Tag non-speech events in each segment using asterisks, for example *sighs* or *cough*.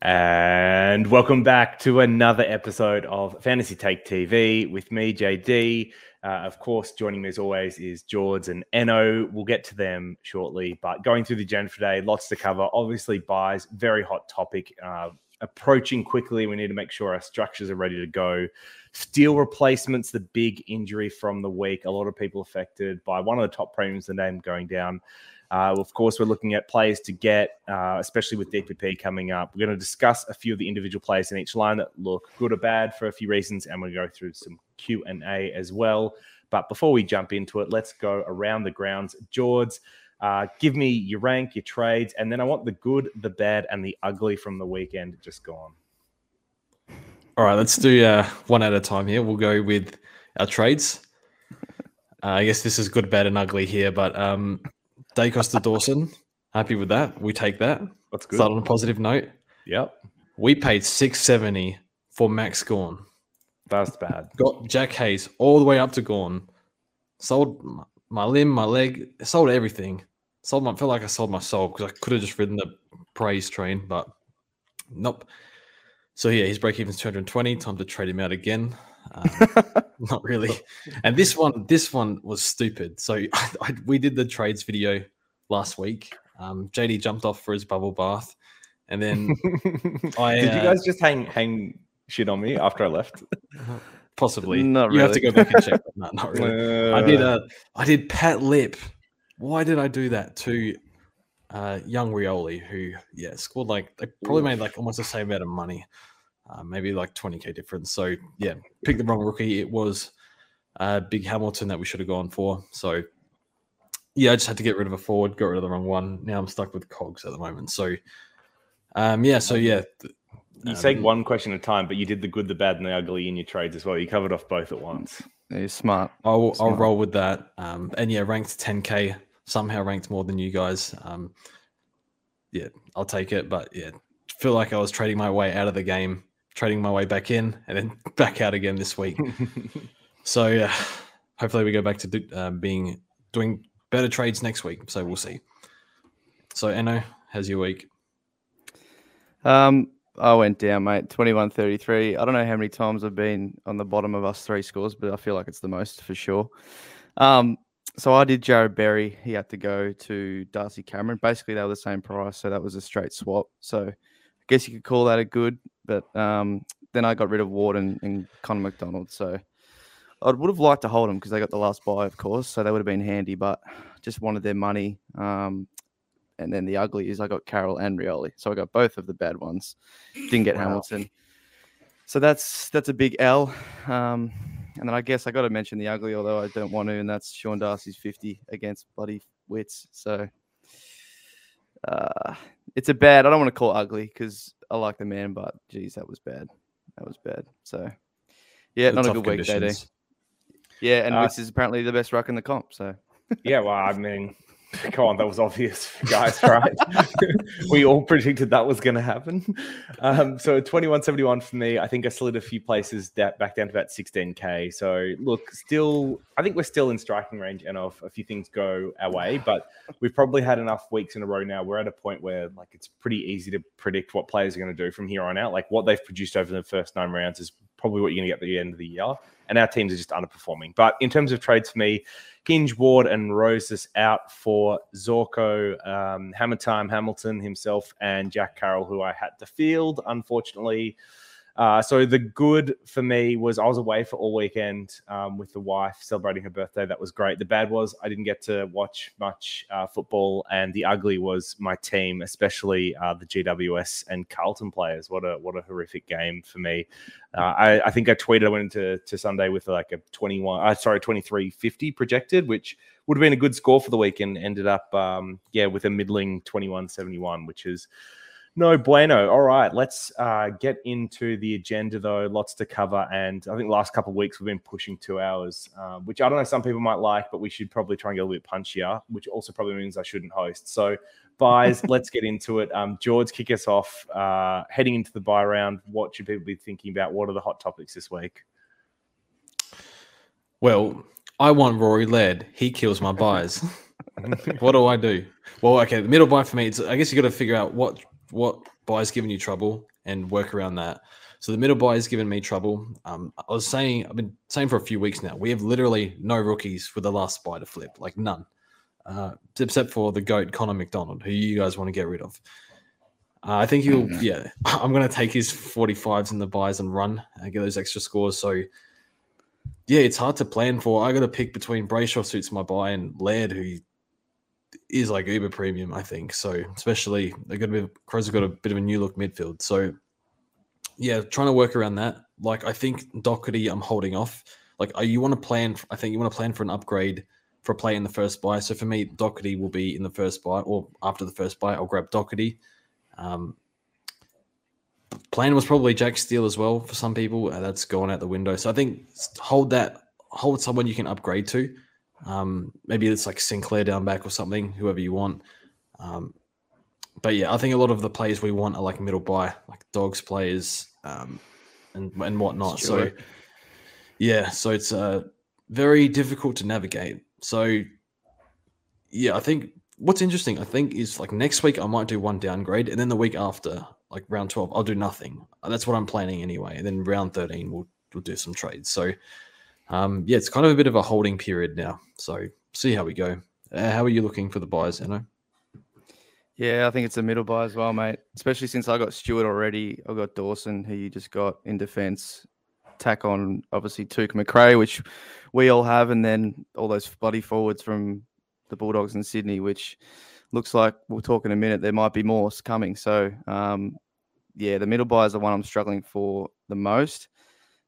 And welcome back to another episode of Fantasy Take TV with me, JD. Uh, of course, joining me as always is George and Eno. We'll get to them shortly, but going through the agenda today, lots to cover. Obviously, buys, very hot topic. Uh, approaching quickly, we need to make sure our structures are ready to go. Steele replacements, the big injury from the week. A lot of people affected by one of the top premiums, the name going down. Uh, of course, we're looking at players to get, uh, especially with DPP coming up. We're going to discuss a few of the individual players in each line that look good or bad for a few reasons, and we'll go through some Q and A as well. But before we jump into it, let's go around the grounds. George, uh, give me your rank, your trades, and then I want the good, the bad, and the ugly from the weekend just gone. All right, let's do uh, one at a time here. We'll go with our trades. Uh, I guess this is good, bad, and ugly here, but um, Daicos to Dawson. Happy with that. We take that. That's good. Start on a positive note. Yep. We paid six seventy for Max Gawn. That's bad. Got Jack Hayes all the way up to Gawn. Sold my limb, my leg, sold everything. Sold my felt like I sold my soul because I could have just ridden the praise train, but nope. So yeah, his break even's 220. Time to trade him out again. Um, *laughs* not really. And this one, this one was stupid. So *laughs* I, I, we did the trades video last week. Um, JD jumped off for his bubble bath, and then *laughs* I Did you uh, guys just hang hang shit on me after I left? possibly Not really. you have to go back and check. No, not really. I did uh, I did Pat Lip. Why did I do that to uh, young Rioli, who yeah scored like they probably made like almost the same amount of money, uh, maybe like twenty k difference. So yeah, pick the wrong rookie. It was uh, Big Hamilton that we should have gone for. So yeah, I just had to get rid of a forward, got rid of the wrong one. Now I'm stuck with Cogs at the moment. So um, yeah, so yeah, th- You say um, one question at a time, but you did the good, the bad, and the ugly in your trades as well. You covered off both at once. He's smart. I'll, I'll roll with that. Um, and yeah, ranked 10k, somehow ranked more than you guys. Um, yeah, I'll take it. But yeah, feel like I was trading my way out of the game, trading my way back in, and then *laughs* back out again this week. *laughs* so yeah, hopefully we go back to do, um, being doing better trades next week. So we'll see. So Eno, how's your week? Um, I went down, mate. Twenty-one thirty-three. I don't know how many times I've been on the bottom of us three scores, but I feel like it's the most for sure. Um, so I did Jarrod Berry. He had to go to Darcy Cameron. Basically, they were the same price, so that was a straight swap. So I guess you could call that a good. But um, then I got rid of Ward and, and Connor McDonald. So I would have liked to hold them because they got the last buy, of course. So they would have been handy, but just wanted their money. Um, and then the ugly is I got Carroll and Rioli. So I got both of the bad ones. Didn't get Wow. Hamilton. So that's that's a big L. Um, and then I guess I got to mention the ugly, although I don't want to, and that's Sean Darcy's 50 against bloody Witts. So uh, it's a bad. I don't want to call it ugly because I like the man, but geez, that was bad. That was bad. So yeah, not a good week, JD. Yeah, and Uh, Witts is apparently the best ruck in the comp. So yeah, well, *laughs* I mean, come on, that was obvious, *laughs* guys, right? *laughs* we all predicted that was going to happen. Um, so 2171 for me. I think I slid a few places that back down to about 16k. So look, still, I think we're still in striking range, and of a few things go our way, but we've probably had enough weeks in a row now. We're at a point where like it's pretty easy to predict what players are going to do from here on out. Like what they've produced over the first nine rounds is probably what you're going to get at the end of the year. And our teams are just underperforming. But in terms of trades for me, Ginge, Ward, and Roses out for Zorko, um, Hammer Time, Hamilton himself, and Jack Carroll, who I had to field, unfortunately. Uh, so the good for me was I was away for all weekend um, with the wife celebrating her birthday. That was great. The bad was I didn't get to watch much uh, football, and the ugly was my team, especially uh, the GWS and Carlton players. What a what a horrific game for me. Uh, I, I think I tweeted I went into to Sunday with like a twenty one, uh, sorry, twenty three fifty projected, which would have been a good score for the weekend. Ended up, um, yeah, with a middling twenty one seventy one, which is no bueno. All right, let's uh, get into the agenda though. Lots to cover, and I think the last couple of weeks we've been pushing two hours, uh, which I don't know some people might like, but we should probably try and get a little bit punchier, which also probably means I shouldn't host. So, buys, *laughs* let's get into it. Um, George, kick us off. Uh, heading into the buy round, what should people be thinking about? What are the hot topics this week? Well, I want Rory Laird. He kills my buys. *laughs* *laughs* what do I do? Well, okay, the middle buy for me. It's, I guess you got to figure out what what buys giving you trouble and work around that. So the middle buy is giving me trouble. Um, I was saying, I've been saying for a few weeks now, we have literally no rookies for the last buy to flip, like none, uh, except for the goat Connor McDonald, who you guys want to get rid of. Uh, I think he'll, Mhm. yeah, *laughs* I'm going to take his 45s in the buys and run and get those extra scores. So, yeah, it's hard to plan for. I got to pick between Brayshaw suits my buy and Laird, who is like uber premium, I think. So, especially they got a bit, Crows have got a bit of a new look midfield. So, yeah, trying to work around that. Like, I think Doherty, I'm holding off. Like, you want to plan, I think you want to plan for an upgrade for a play in the first buy. So, for me, Doherty will be in the first buy or after the first buy, I'll grab Doherty. Um, plan was probably Jack Steele as well for some people. Uh, that's gone out the window. So I think hold that, hold someone you can upgrade to. Um, maybe it's like Sinclair down back or something, whoever you want. Um, but yeah, I think a lot of the players we want are like middle buy, like dogs players, um, and and whatnot. Stewart. So yeah, so it's uh very difficult to navigate. So yeah, I think what's interesting, I think, is like next week I might do one downgrade, and then the week after, like round twelve, I'll do nothing. That's what I'm planning anyway. And then round thirteen, we'll we'll do some trades. So um, yeah, it's kind of a bit of a holding period now. So see how we go. Uh, how are you looking for the buys, Eno? Yeah, I think it's a middle buy as well, mate. Especially since I got Stewart already. I got Dawson, who you just got in defence. Tack on obviously Tuke Macrae, which we all have, and then all those bloody forwards from the Bulldogs in Sydney, which looks like we'll talk in a minute. There might be more coming. So um, yeah, the middle buy is the one I'm struggling for the most.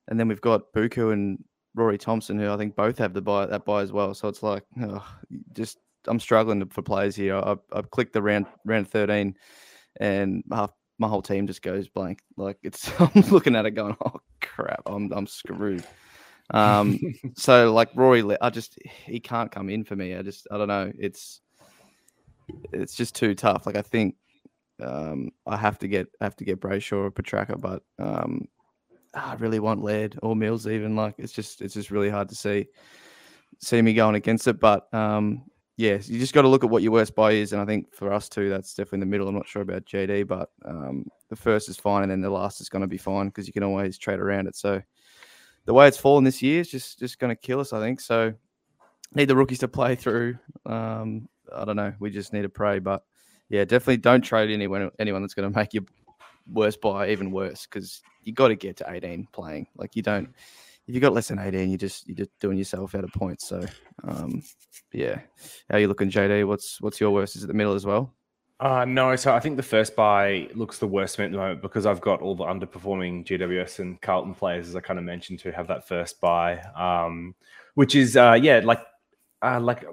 And then we've got Buku and Rory Thompson, who I think both have the buy that buy as well. So it's like ugh, just I'm struggling for players here. I've, I've clicked the round round 13, and half my whole team just goes blank. Like it's *laughs* I'm looking at it going, oh crap, I'm I'm screwed. Um, *laughs* so like Rory, I just he can't come in for me. I just I don't know. It's it's just too tough. Like I think um, I have to get I have to get Brayshaw or Petracca, but um, I really want Laird or Mills. Even like it's just it's just really hard to see see me going against it. But um, yeah, you just got to look at what your worst buy is, and I think for us too, that's definitely in the middle. I'm not sure about JD, but um, the first is fine, and then the last is going to be fine because you can always trade around it. So the way it's fallen this year is just just going to kill us, I think. So need the rookies to play through. Um, I don't know. We just need to pray, but yeah, definitely don't trade anyone anyone that's going to make your worst buy even worse because you got to get to 18 playing. Like you don't. If you got less than 18, you just you're just doing yourself out of points. So um, yeah, how you looking, JD? What's what's your worst? Is it the middle as well? Uh, no, so I think the first buy looks the worst at the moment because I've got all the underperforming GWS and Carlton players, as I kind of mentioned, to have that first buy, um, which is uh, yeah, like uh, like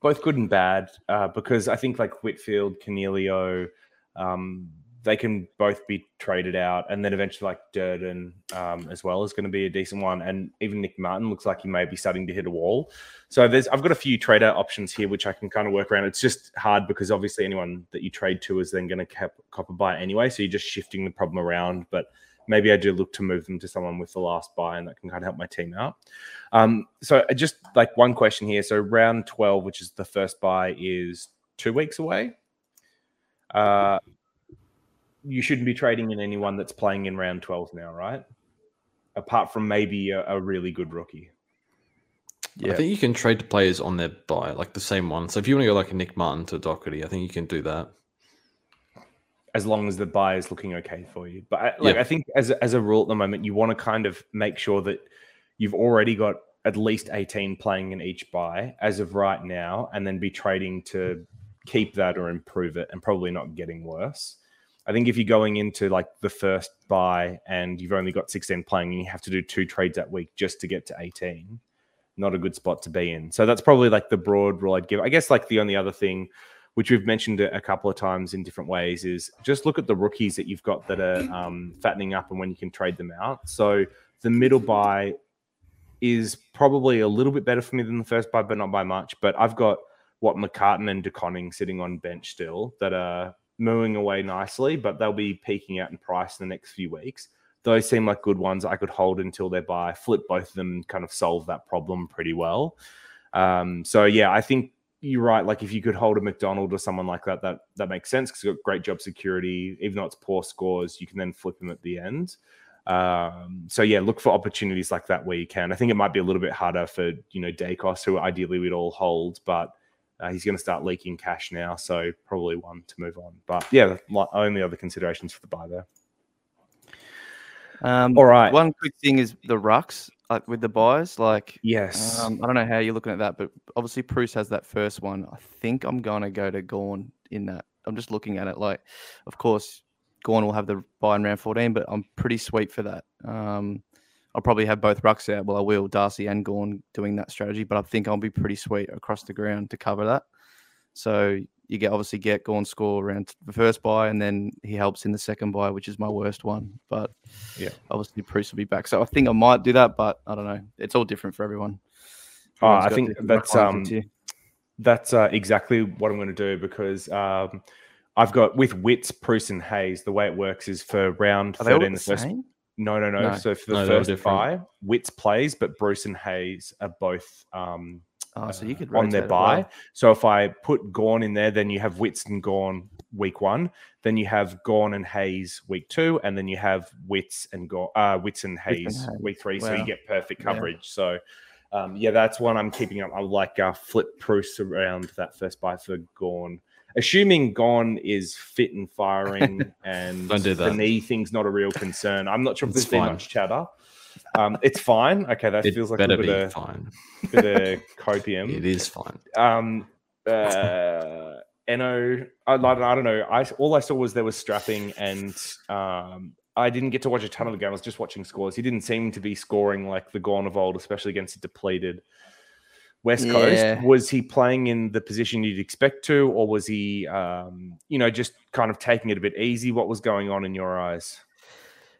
both good and bad uh, because I think like Whitfield, Canelio, um, they can both be traded out, and then eventually like Durden um, as well is going to be a decent one, and even Nick Martin looks like he may be starting to hit a wall. So there's I've got a few trader options here which I can kind of work around. It's just hard because obviously anyone that you trade to is then going to cap, cop a buy anyway, so you're just shifting the problem around. But maybe I do look to move them to someone with the last buy, and that can kind of help my team out. Um, so just like one question here. So round 12, which is the first buy, is two weeks away. Uh, you shouldn't be trading in anyone that's playing in round 12 now, right? Apart from maybe a, a really good rookie. Yeah. I think you can trade the players on their buy, like the same one. So if you want to go like a Nick Martin to Doherty, I think you can do that. as long as the buy is looking okay for you. But I, like Yeah. I think as as a rule at the moment, you want to kind of make sure that you've already got at least 18 playing in each buy as of right now, and then be trading to keep that or improve it, and probably not getting worse. I think if you're going into like the first buy and you've only got 16 playing and you have to do two trades that week just to get to 18, not a good spot to be in. So that's probably like the broad rule I'd give. I guess like the only other thing which we've mentioned a couple of times in different ways, is just look at the rookies that you've got that are um, fattening up and when you can trade them out. So the middle buy is probably a little bit better for me than the first buy, but not by much. But I've got what McCartan and De Koning sitting on bench still that are mooing away nicely, but they'll be peaking out in price in the next few weeks. Those seem like good ones I could hold until they buy, flip both of them, kind of solve that problem pretty well. Um, so yeah, I think you're right. Like if you could hold a McDonald or someone like that, that that makes sense because got great job security. Even though it's poor scores, you can then flip them at the end. Um, so yeah, look for opportunities like that where you can. I think it might be a little bit harder for you know Daicos, who ideally we'd all hold, but uh, he's going to start leaking cash now, so probably one to move on. But yeah, only other considerations for the buy there. Um, All right. One quick thing is the rucks like with the buys. Like, Yes. um, I don't know how you're looking at that, but obviously Bruce has that first one. I think I'm going to go to Gawn in that. I'm just looking at it. Like, of course, Gawn will have the buy in round 14, but I'm pretty sweet for that. Um, I'll probably have both rucks out. Well, I will Darcy and Gawn doing that strategy, but I think I'll be pretty sweet across the ground to cover that. So you get obviously get Gawn score around the first buy, and then he helps in the second buy, which is my worst one. But Yeah. obviously Bruce will be back. So I think I might do that, but I don't know. It's all different for everyone. Oh, Everyone's I think that's, um, here. That's uh, exactly what I'm going to do because um, I've got with Witts, Bruce, and Hayes. The way it works is for round Are they all 13, the the first. same? No, no, no, No. So for the No, first buy, Witts plays, but Bruce and Hayes are both um, Oh, so you uh, could on their buy. well. So if I put Gawn in there, then you have Witts and Gawn week one. Then you have Gawn and Hayes week two, and then you have Witts and Gawn, uh, Witts and Hayes Hayes. week three. So you get perfect Yeah. coverage. So um, yeah, that's one I'm keeping up. I like uh, flip Bruce around that first buy for Gawn. Assuming Gawn is fit and firing, *laughs* and Don't do the knee thing's not a real concern. I'm not sure if It's there's been fine. much chatter. Um, it's fine. Okay, that It feels like a better bit be of, fine. bit of copium *laughs* It is fine. um uh Eno I, like, I don't know I all I saw was there was strapping and um I didn't get to watch a ton of the game I was just watching scores he didn't seem to be scoring like the Gawn of old especially against a depleted West Coast Yeah. was he playing in the position you'd expect to or was he um you know just kind of taking it a bit easy what was going on in your eyes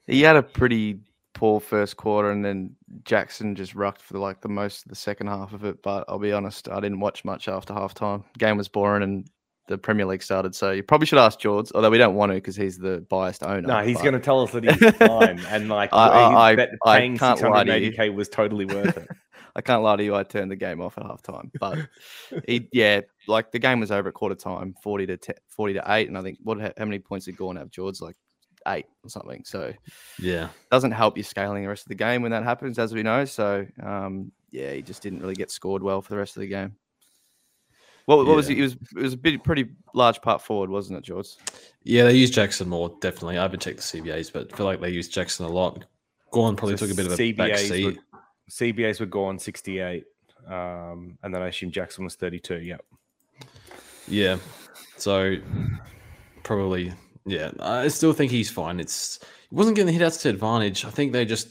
He had a pretty poor first quarter, and then Jackson just rucked for like the most of the second half of it. But I'll be honest, I didn't watch much after halftime. Game was boring, and the Premier League started. So you probably should ask George, although we don't want to because he's the biased owner. no he's but- going to tell us that *laughs* he's fine and like I- I- I paying can't lie to you. 680k was totally worth it I can't lie to you. I turned the game off at halftime, but *laughs* he, yeah, like the game was over at quarter time, forty to 10, forty to eight, and I think what how many points did Gawn have? George like eight or something. So Yeah. doesn't help you scaling the rest of the game when that happens, as we know. So um, yeah, he just didn't really get scored well for the rest of the game. What, what was Yeah. he? It was it was a bit pretty large part forward, wasn't it, George? Yeah, they used Jackson more, definitely. I haven't checked the CBAs, but I feel like they used Jackson a lot. Gawn probably So took a bit of a back CBAs seat. Were- CBAs were Gawn 68. Um, and then I assume Jackson was 32. Yeah. Yeah. So probably, yeah. I still think he's fine. It's he wasn't getting the hit outs to advantage. I think they just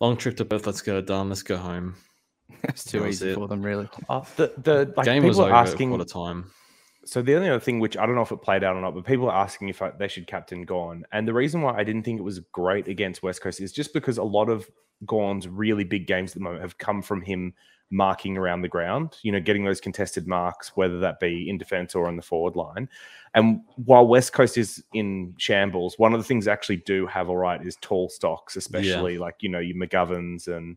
long trip to Perth. Let's get it done. Let's go home. It's too That easy it. for them, really. Uh, the the like, Game people was are over at asking. quarter time. So the only other thing, which I don't know if it played out or not, but people are asking if I, they should captain Gawn. And the reason why I didn't think it was great against West Coast is just because a lot of Gawn's really big games at the moment have come from him marking around the ground, you know, getting those contested marks, whether that be in defense or on the forward line. And while West Coast is in shambles, one of the things they actually do have all right is tall stocks, especially like, you know, your McGoverns and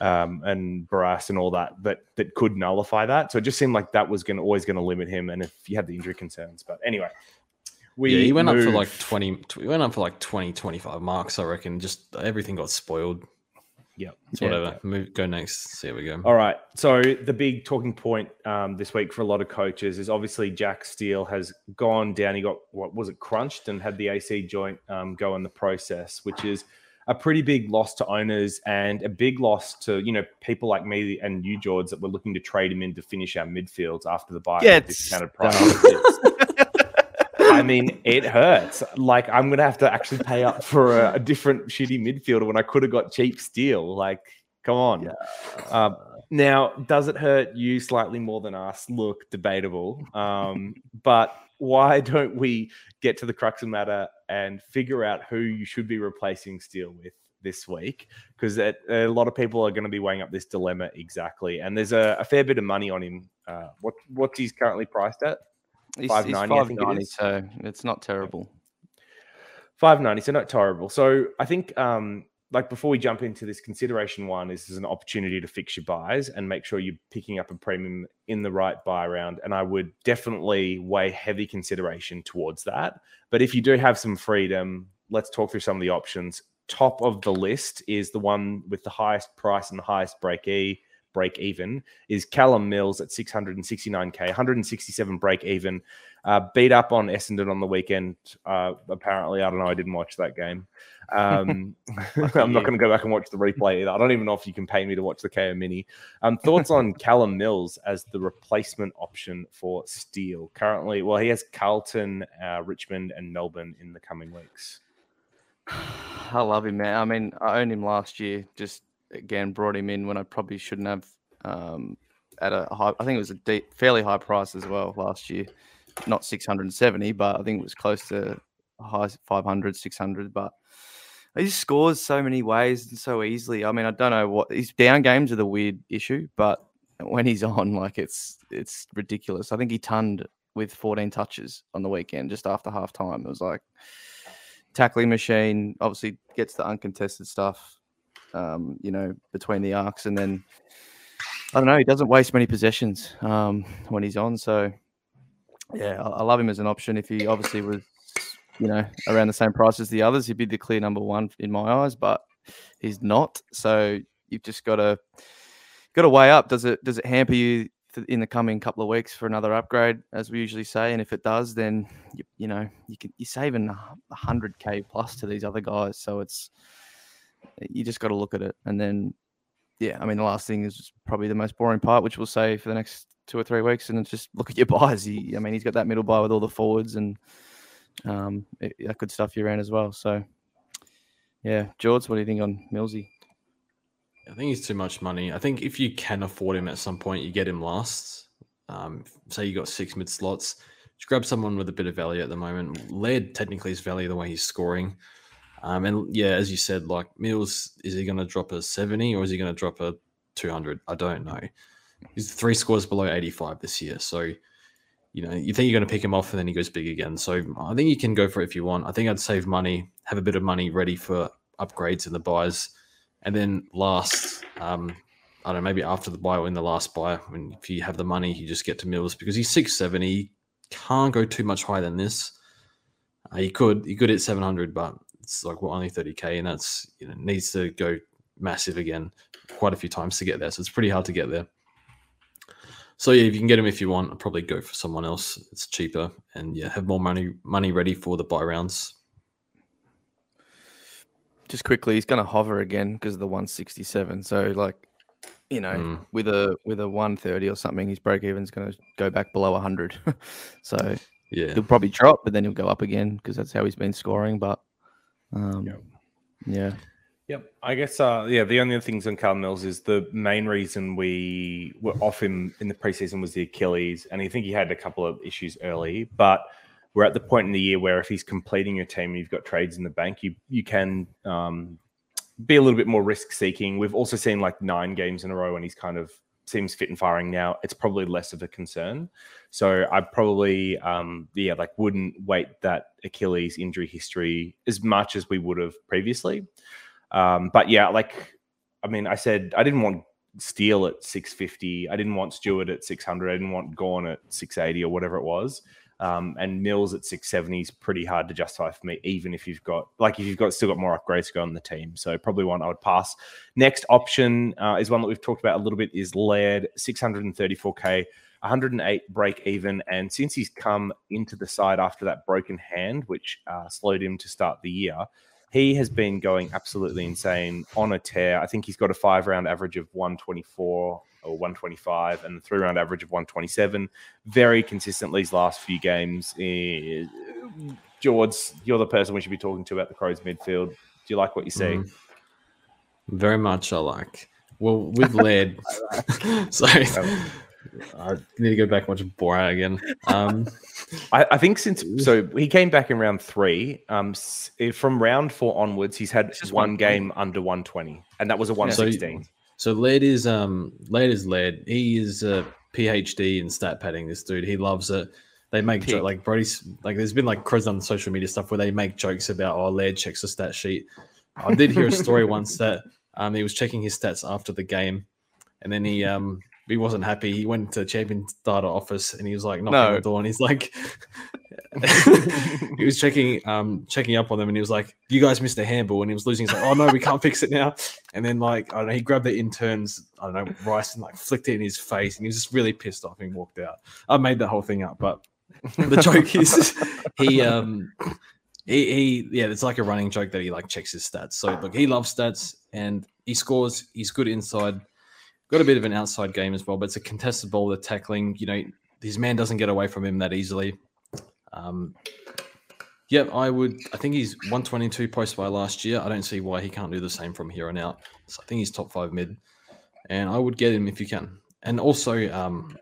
um, and Barrass and all that that that could nullify that. So it just seemed like that was going always going to limit him. And if you had the injury concerns, but anyway, we yeah, he went up for like 20, he went up for like 20, 25 marks, I reckon. Just everything got spoiled. Yep. It's Yeah. whatever. Move, go next. See how we go. All right. So the big talking point um, this week for a lot of coaches is obviously Jack Steele has gone down. He got what was it crunched and had the AC joint um, go in the process, which is a pretty big loss to owners and a big loss to you know people like me and you, George, that were looking to trade him in to finish our midfields after the buy at discounted price. *laughs* I mean, it hurts. Like I'm gonna have to actually pay up for a, a different shitty midfielder when I could have got cheap Steele. Like, come on. Um, now, does it hurt you slightly more than us? Look, debatable. Um, but why don't we get to the crux of the matter and figure out who you should be replacing Steele with this week? Because a lot of people are going to be weighing up this dilemma exactly, and there's a, a fair bit of money on him. Uh, what what's he's currently priced at? He's, 590, I think it 590, is. so it's not terrible. Five ninety, so not terrible. So I think um, like before we jump into this consideration one, this is an opportunity to fix your buys and make sure you're picking up a premium in the right buy round. And I would definitely weigh heavy consideration towards that. But if you do have some freedom, let's talk through some of the options. Top of the list is the one with the highest price and the highest break e break even is Callum Mills at 669k, 167 break even. Uh, beat up on Essendon on the weekend. Uh, apparently, I don't know. I didn't watch that game. Um, *laughs* I'm not going to go back and watch the replay either. I don't even know if you can pay me to watch the KO Mini. Um, thoughts on *laughs* Callum Mills as the replacement option for Steele? Currently, well, he has Carlton, uh, Richmond, and Melbourne in the coming weeks. *sighs* I love him, man. I mean, I owned him last year. Just again, brought him in when I probably shouldn't have. Um, at a high, I think it was a deep, fairly high price as well last year. Not 670, but I think it was close to high 500, 600. But he scores so many ways and so easily. I mean, I don't know what his down games are the weird issue, but when he's *laughs* on, like it's it's ridiculous. I think he tunned with 14 touches on the weekend just after half time. It was like tackling machine, obviously gets the uncontested stuff, um, you know, between the arcs, and then I don't know, he doesn't waste many possessions um, when he's on. So yeah, I, I love him as an option. If he obviously was you know, around the same price as the others. He'd be the clear number one in my eyes, but he's not. So you've just got to got to weigh up. Does it does it hamper you in the coming couple of weeks for another upgrade, as we usually say? And if it does, then you, you know you can you're saving hundred k plus to these other guys. So it's you just got to look at it, and then yeah, I mean the last thing is probably the most boring part, which we'll say for the next two or three weeks, and it's just look at your buys. He, I mean, he's got that middle buy with all the forwards and um, it, that could stuff you around as well. So, yeah, George, what do you think on Millsy? I think he's too much money. I think if you can afford him at some point, you get him last. Um, say you got six mid slots, just grab someone with a bit of value at the moment. Laird technically is value the way he's scoring. Um, and yeah, as you said, like Mills, is he going to drop a 70 or is he going to drop a 200? I don't know. He's three scores below 85 this year. So you know, you think you're going to pick him off and then he goes big again. So I think you can go for it if you want. I think I'd save money, have a bit of money ready for upgrades in the buys. And then last, um, I don't know, maybe after the buy or in the last buy, when if you have the money, you just get to Mills because he's 670. Can't go too much higher than this. Uh, he could, he could hit 700, but it's like well, only 30k, and that's you know needs to go massive again quite a few times to get there. So it's pretty hard to get there. So yeah, if you can get him if you want, I'd probably go for someone else. It's cheaper and yeah, have more money money ready for the buy rounds. Just quickly, he's going to hover again because of the 167. So like, you know, mm. with a with a 130 or something, his break even is going to go back below 100. *laughs* so yeah, he'll probably drop, but then he'll go up again because that's how he's been scoring. But um, yeah. yeah. Yep. I guess, uh, yeah, the only other things on Carl Mills is the main reason we were off him in the preseason was the Achilles. And I think he had a couple of issues early, but we're at the point in the year where if he's completing your team, and you've got trades in the bank, you, you can um, be a little bit more risk seeking. We've also seen like nine games in a row when he's kind of seems fit and firing now. It's probably less of a concern. So I probably, um, yeah, like wouldn't wait that Achilles injury history as much as we would have previously. Um, but yeah, like I mean, I said I didn't want Steele at 650. I didn't want Stewart at 600. I didn't want Gawn at 680 or whatever it was. Um, and Mills at 670 is pretty hard to justify for me, even if you've got like if you've got still got more upgrades to go on the team. So probably one I would pass. Next option uh, is one that we've talked about a little bit is Laird, 634k. 108 break even. And since he's come into the side after that broken hand, which uh, slowed him to start the year, he has been going absolutely insane on a tear. I think he's got a five round average of 124 or 125 and the three round average of 127 very consistently his last few games. Eh, George, you're the person we should be talking to about the Crows midfield. Do you like what you see? Mm, very much I like. Well, with Laird, sorry. I need to go back and watch Borat again. Um, *laughs* I, I, think since so he came back in round three. Um, eh, from round four onwards, he's had just one, one game under 120, and that was a 116. So, so Laird is um Laird is Laird. He is a PhD in stat padding. This dude, he loves it. They make jo- like Brody's like there's been like Chris on social media stuff where they make jokes about oh Laird checks the stat sheet I did hear a story once that um, he was checking his stats after the game, and then he um, he wasn't happy. He went to the champion data office and he was like knocking on No. the door and he's like, *laughs* *laughs* he was checking um checking up on them and he was like, "You guys missed a handball," and he was losing. He's like, "Oh no, we can't fix it now." And then like I don't know, he grabbed the intern's I don't know rice and like flicked it in his face, and he was just really pissed off and walked out. I made that whole thing up, but *laughs* the joke is he um he, he yeah it's like a running joke that he like checks his stats so look he loves stats and he scores he's good inside got a bit of an outside game as well but it's a contested ball the tackling. You know his man doesn't get away from him that easily. Um yeah i would i think he's 122 post by last year. I don't see why he can't do the same from here on out. So i think he's top five mid and i would get him if you can. And also um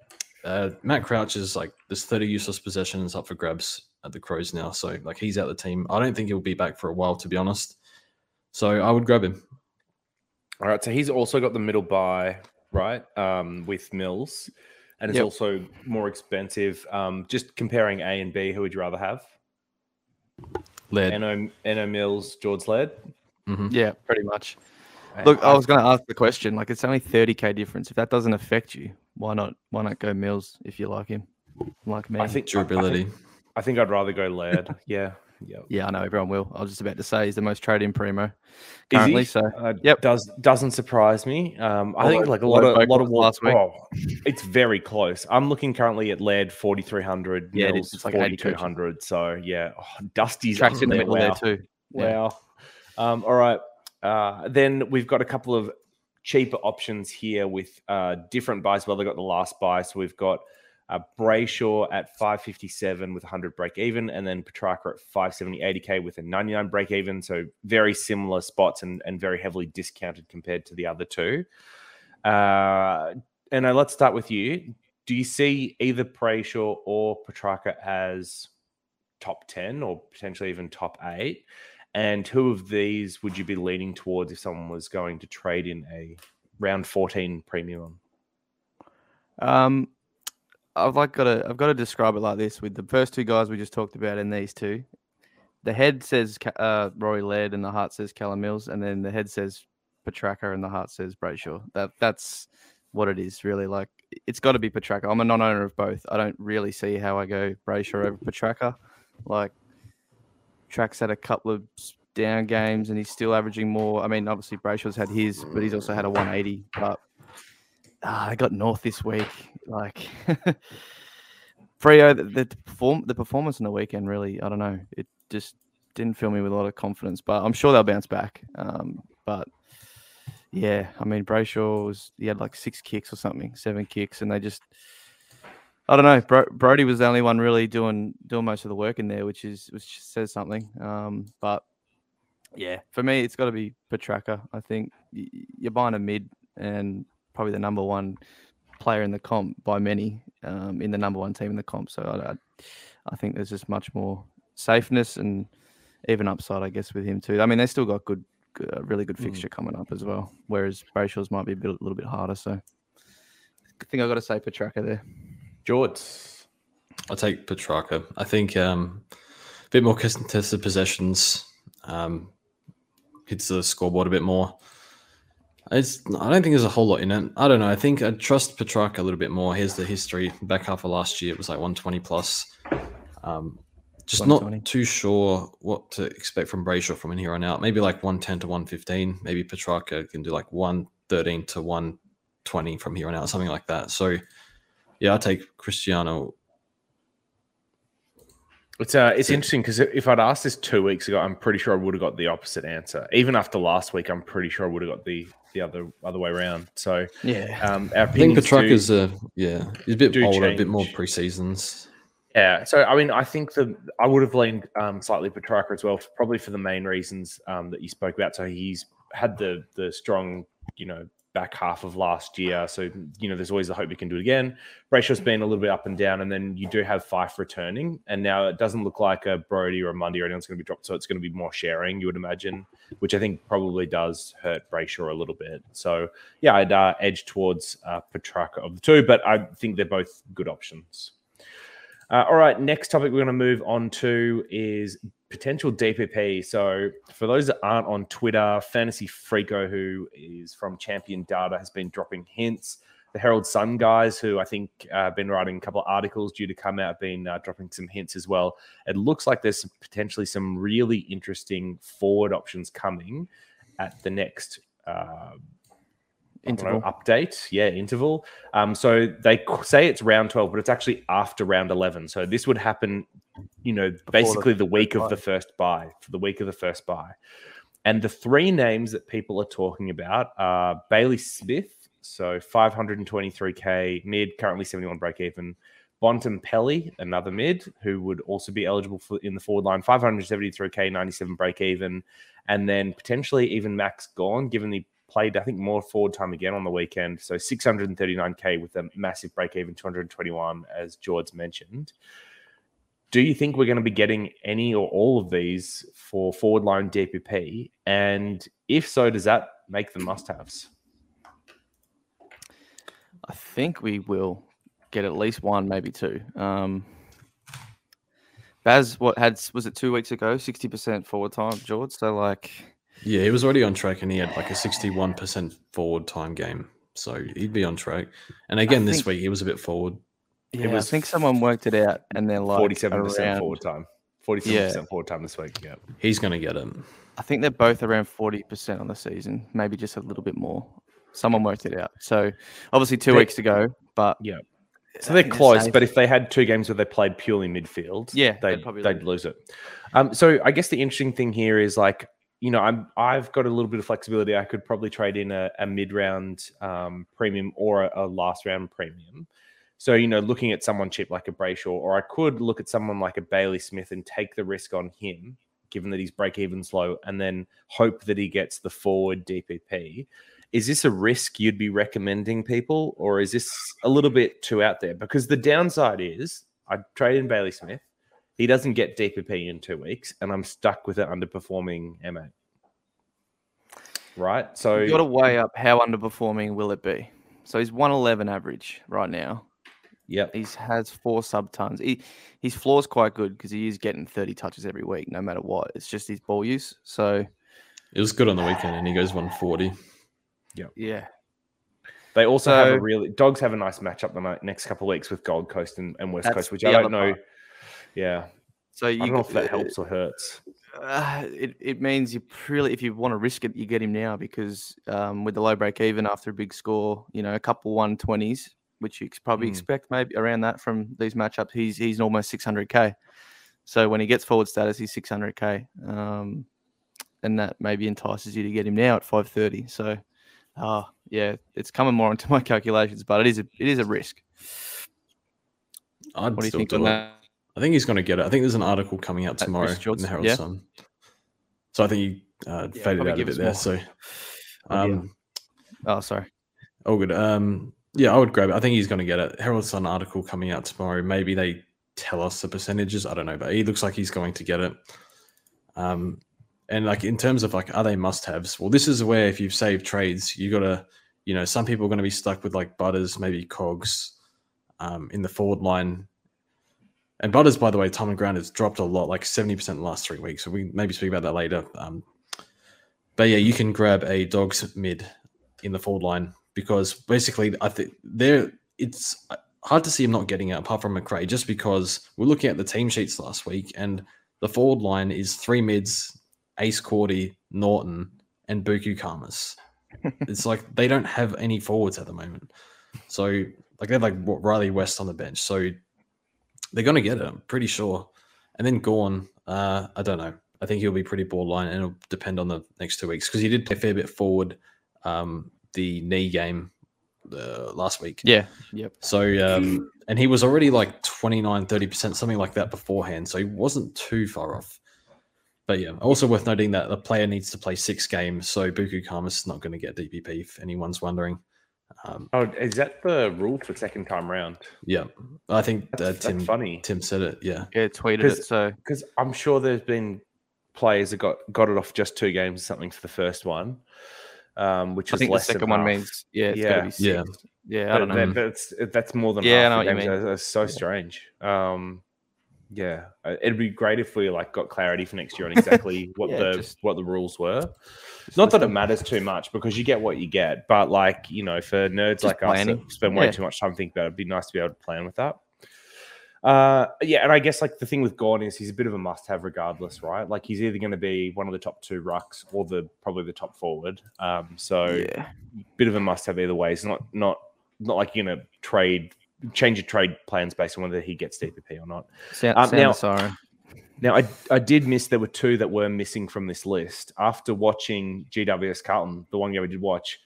uh, Matt Crouch is like there's 30 useless possessions up for grabs at the Crows now, so like he's out the team. I don't think he'll be back for a while, to be honest. So I would grab him. All right, so he's also got the middle buy, right? Um, with Mills, and it's Yep. also more expensive. Um, just comparing A and B, who would you rather have? Laird. Eno, Eno Mills, George Laird. Mhm. Yeah, pretty much. Look, I was going to ask the question. Like, it's only thirty k difference. If that doesn't affect you, why not? Why not go Mills if you like him? Like me. I think Durability. I think, I think I'd rather go Laird. *laughs* yeah, yeah. Yeah, I know everyone will. I was just about to say he's the most trade in primo currently. So Uh, Yep. does doesn't surprise me. Um, I Although- think like a lot of lot of last week. oh, it's very close. I'm looking currently at Laird 4300, Yeah, it is. Mills It's like 80 4200. So yeah, oh, Dusty's tracks in the middle Wow. there too. Yeah. Wow. Um, all right. Uh, then we've got a couple of cheaper options here with uh, different buys. Well, they got the last buy. So we've got uh, Brayshaw at 557 with 100 break even, and then Petracca at 570 80k with a 99 break even. So very similar spots and, and very heavily discounted compared to the other two. Uh, and uh, let's start with you. Do you see either Brayshaw or Petracca as top 10 or potentially even top eight? And who of these would you be leaning towards if someone was going to trade in a round 14 premium? Um, I've like got to I've got to describe it like this with the first two guys we just talked about and these two. The head says uh, Rory Laird and the heart says Callum Mills, and then the head says Petracca and the heart says Brayshaw. That that's what it is really. Like it's got to be Petracca. I'm a non-owner of both. I don't really see how I go Brayshaw over Petracca. Like Track's had a couple of down games and he's still averaging more. I mean, obviously Brayshaw's had his, but he's also had a 180. But ah, I got North this week. Like *laughs* Freo, the, the perform the performance in the weekend really, I don't know. It just didn't fill me with a lot of confidence. But I'm sure they'll bounce back. Um, but yeah, I mean Brayshaw was he had like six kicks or something, seven kicks, and they just I don't know. Bro- Brodie was the only one really doing doing most of the work in there, which is which says something. Um, but yeah, for me, it's got to be Petracca. I think you're buying a mid and probably the number one player in the comp by many um, in the number one team in the comp. So I, I, I think there's just much more safeness and even upside, I guess, with him too. I mean, they still got good, good a really good Mm. fixture coming up as well. Whereas Brayshaw's might be a, bit, a little bit harder. So I think I got to say Petracca there. George. I'll take Petracca. I think um, a bit more contested possessions, um, hits the scoreboard a bit more. It's, I don't think there's a whole lot in it. I don't know. I think I trust Petracca a little bit more. Here's the history. Back half of last year, it was like 120 plus. Um, just 120. not too sure what to expect from Brayshaw from in here on out. Maybe like 110 to 115. Maybe Petracca can do like 113 to 120 from here on out, something like that. So, yeah, I'll take Cristiano It's uh, it's interesting because if I'd asked this two weeks ago, I'm pretty sure I would have got the opposite answer. Even after last week, I'm pretty sure I would have got the the other other way around. So Yeah. um, our I think opinions do- uh, yeah, he's a bit older, a bit more change. pre-seasons. Yeah, so I mean, I think the I would have leaned um, slightly Petracca as well, probably for the main reasons um, that you spoke about. So he's had the the strong, you know, back half of last year. So you know, there's always the hope he can do it again. Brayshaw's been a little bit up and down, and then you do have Fyfe returning, and now it doesn't look like a Brodie or a Mundy or anyone's going to be dropped. So it's going to be more sharing, you would imagine, which I think probably does hurt Brayshaw a little bit. So yeah, I'd uh, edge towards uh, Petracca of the two, but I think they're both good options. Uh, all right, next topic we're going to move on to is potential DPP. So, for those that aren't on Twitter, Fantasy Freako, who is from Champion Data, has been dropping hints. The Herald Sun guys, who I think uh, have been writing a couple of articles due to come out, have been uh, dropping some hints as well. It looks like there's some, potentially some really interesting forward options coming at the next uh, Interval. know, update. Yeah, interval. Um, so they say it's round 12, but it's actually after round 11. So this would happen, you know, basically the, week of bye. the first buy, for the week of the first buy. And the three names that people are talking about are Bailey Smith, so 523k mid, currently 71 break even. Bontempelli, another mid, who would also be eligible for in the forward line, 573k, 97 break even, and then potentially even Max Gawn, given he played, I think, more forward time again on the weekend. So 639k with a massive break even, 221, as George mentioned. Do you think we're going to be getting any or all of these for forward line DPP? And if so, does that make them must haves? I think we will get at least one, maybe two. Um, Baz, what had was it two weeks ago? Sixty percent forward time, George. So like, Yeah, he was already on track and he had like a 61% forward time game. So he'd be on track. And again, this week he was a bit forward. yeah, was I think someone worked it out, and they're like 47% around- forward time. 47% Yeah. forward time this week. Yeah. He's going to get it. I think they're both around forty percent on the season, maybe just a little bit more. Someone worked it out. So obviously two They- weeks ago, but Yeah. So they're close, but if they had two games where they played purely midfield, Yeah, they'd they'd, probably they'd lose it. Um, so I guess the interesting thing here is like, you know, I'm I've got a little bit of flexibility. I could probably trade in a, a mid round um, premium or a, a last round premium. So you know, looking at someone cheap like a Brayshaw, or I could look at someone like a Bailey Smith and take the risk on him, given that he's break even low, and then hope that he gets the forward DPP. Is this a risk you'd be recommending people, or is this a little bit too out there? Because the downside is I trade in Bailey Smith. He doesn't get DPP in two weeks, and I'm stuck with an underperforming M8. Right? So you've got to weigh up how underperforming will it be. So he's one eleven average right now. Yeah, He has four sub tons. He his floor's quite good because he is getting thirty touches every week, no matter what. It's just his ball use. So It was good on the weekend and he goes 140. yeah, yeah. They also have a really dogs have a nice matchup the next couple of weeks with Gold Coast and, and West Coast, which I don't know. part. Yeah, so you I don't know if that helps or hurts. Uh, it, it means you really, if you want to risk it, you get him now because um, with the low break even after a big score, you know, a couple 120s, which you ex- probably Mm. expect maybe around that from these matchups, he's he's almost 600k. So when he gets forward status, he's 600k, um, and that maybe entices you to get him now at 530. So, uh, yeah, it's coming more into my calculations, but it is a it is a risk. I'd What do you still think do on it. that? I think he's going to get it. I think there's an article coming out tomorrow in the Herald yeah? Sun. So I think he uh, Yeah, faded out a give bit there. more. So, Oh, um, Oh, sorry. oh, good. Um, yeah, I would grab it. I think he's going to get it. Herald Sun article coming out tomorrow. Maybe they tell us the percentages. I don't know, but he looks like he's going to get it. Um, and like in terms of like, are they must haves? Well, this is where if you've saved trades, you got to, you know, some people are going to be stuck with like Butters, maybe Cogs um, in the forward line. And Butters, by the way, Tom and Ground has dropped a lot, like 70% in the last three weeks. So we maybe speak about that later. Um, but yeah, you can grab a dogs mid in the forward line because basically I think there it's hard to see him not getting it apart from Macrae, just because we're looking at the team sheets last week and the forward line is three mids, Ace Cordy, Norton, and Buku Khamis. *laughs* it's like they don't have any forwards at the moment. So like they have like Rhylee West on the bench. So they're gonna get it, I'm pretty sure. And then Gawn, uh, I don't know. I think he'll be pretty borderline and it'll depend on the next two weeks because he did play a fair bit forward um, the knee game uh, last week. Yeah. Yep. So, um, and he was already like 29, 30%, something like that beforehand. So he wasn't too far off. But yeah, also worth noting that the player needs to play six games. So Buku Khamis is not going to get DPP if anyone's wondering. Um, Oh, is that the rule for second time round? yeah, I think uh, Tim that's funny Tim said it. Yeah, Yeah. Tweeted 'Cause- it. So because I'm sure there's been players that got got it off just two games or something for the first one, um, which I is think the less than second one half. means yeah, it's Yeah. be six. Yeah. Yeah, I But don't know. that- that's that's more than Yeah, I half know the what you games. mean. That's- That's so strange. Um, Yeah, uh, it'd be great if we like got clarity for next year on exactly *laughs* what Yeah, the just- what the rules were. Not that it matters too much because you get what you get, but like you know, for nerds like us planning. that spend way Yeah. too much time thinking about it, it'd be nice to be able to plan with that. Uh, yeah, and I guess like the thing with Gawn is he's a bit of a must-have regardless, right? Like he's either going to be one of the top two rucks or the probably the top forward. Um, so Yeah. bit of a must-have either way. It's not not not like you're gonna trade change your trade plans based on whether he gets DPP or not. Sound, Um, sound now- the siren. Now, I, I did miss there were two that were missing from this list. After watching GWS Carlton, the one game we did watch,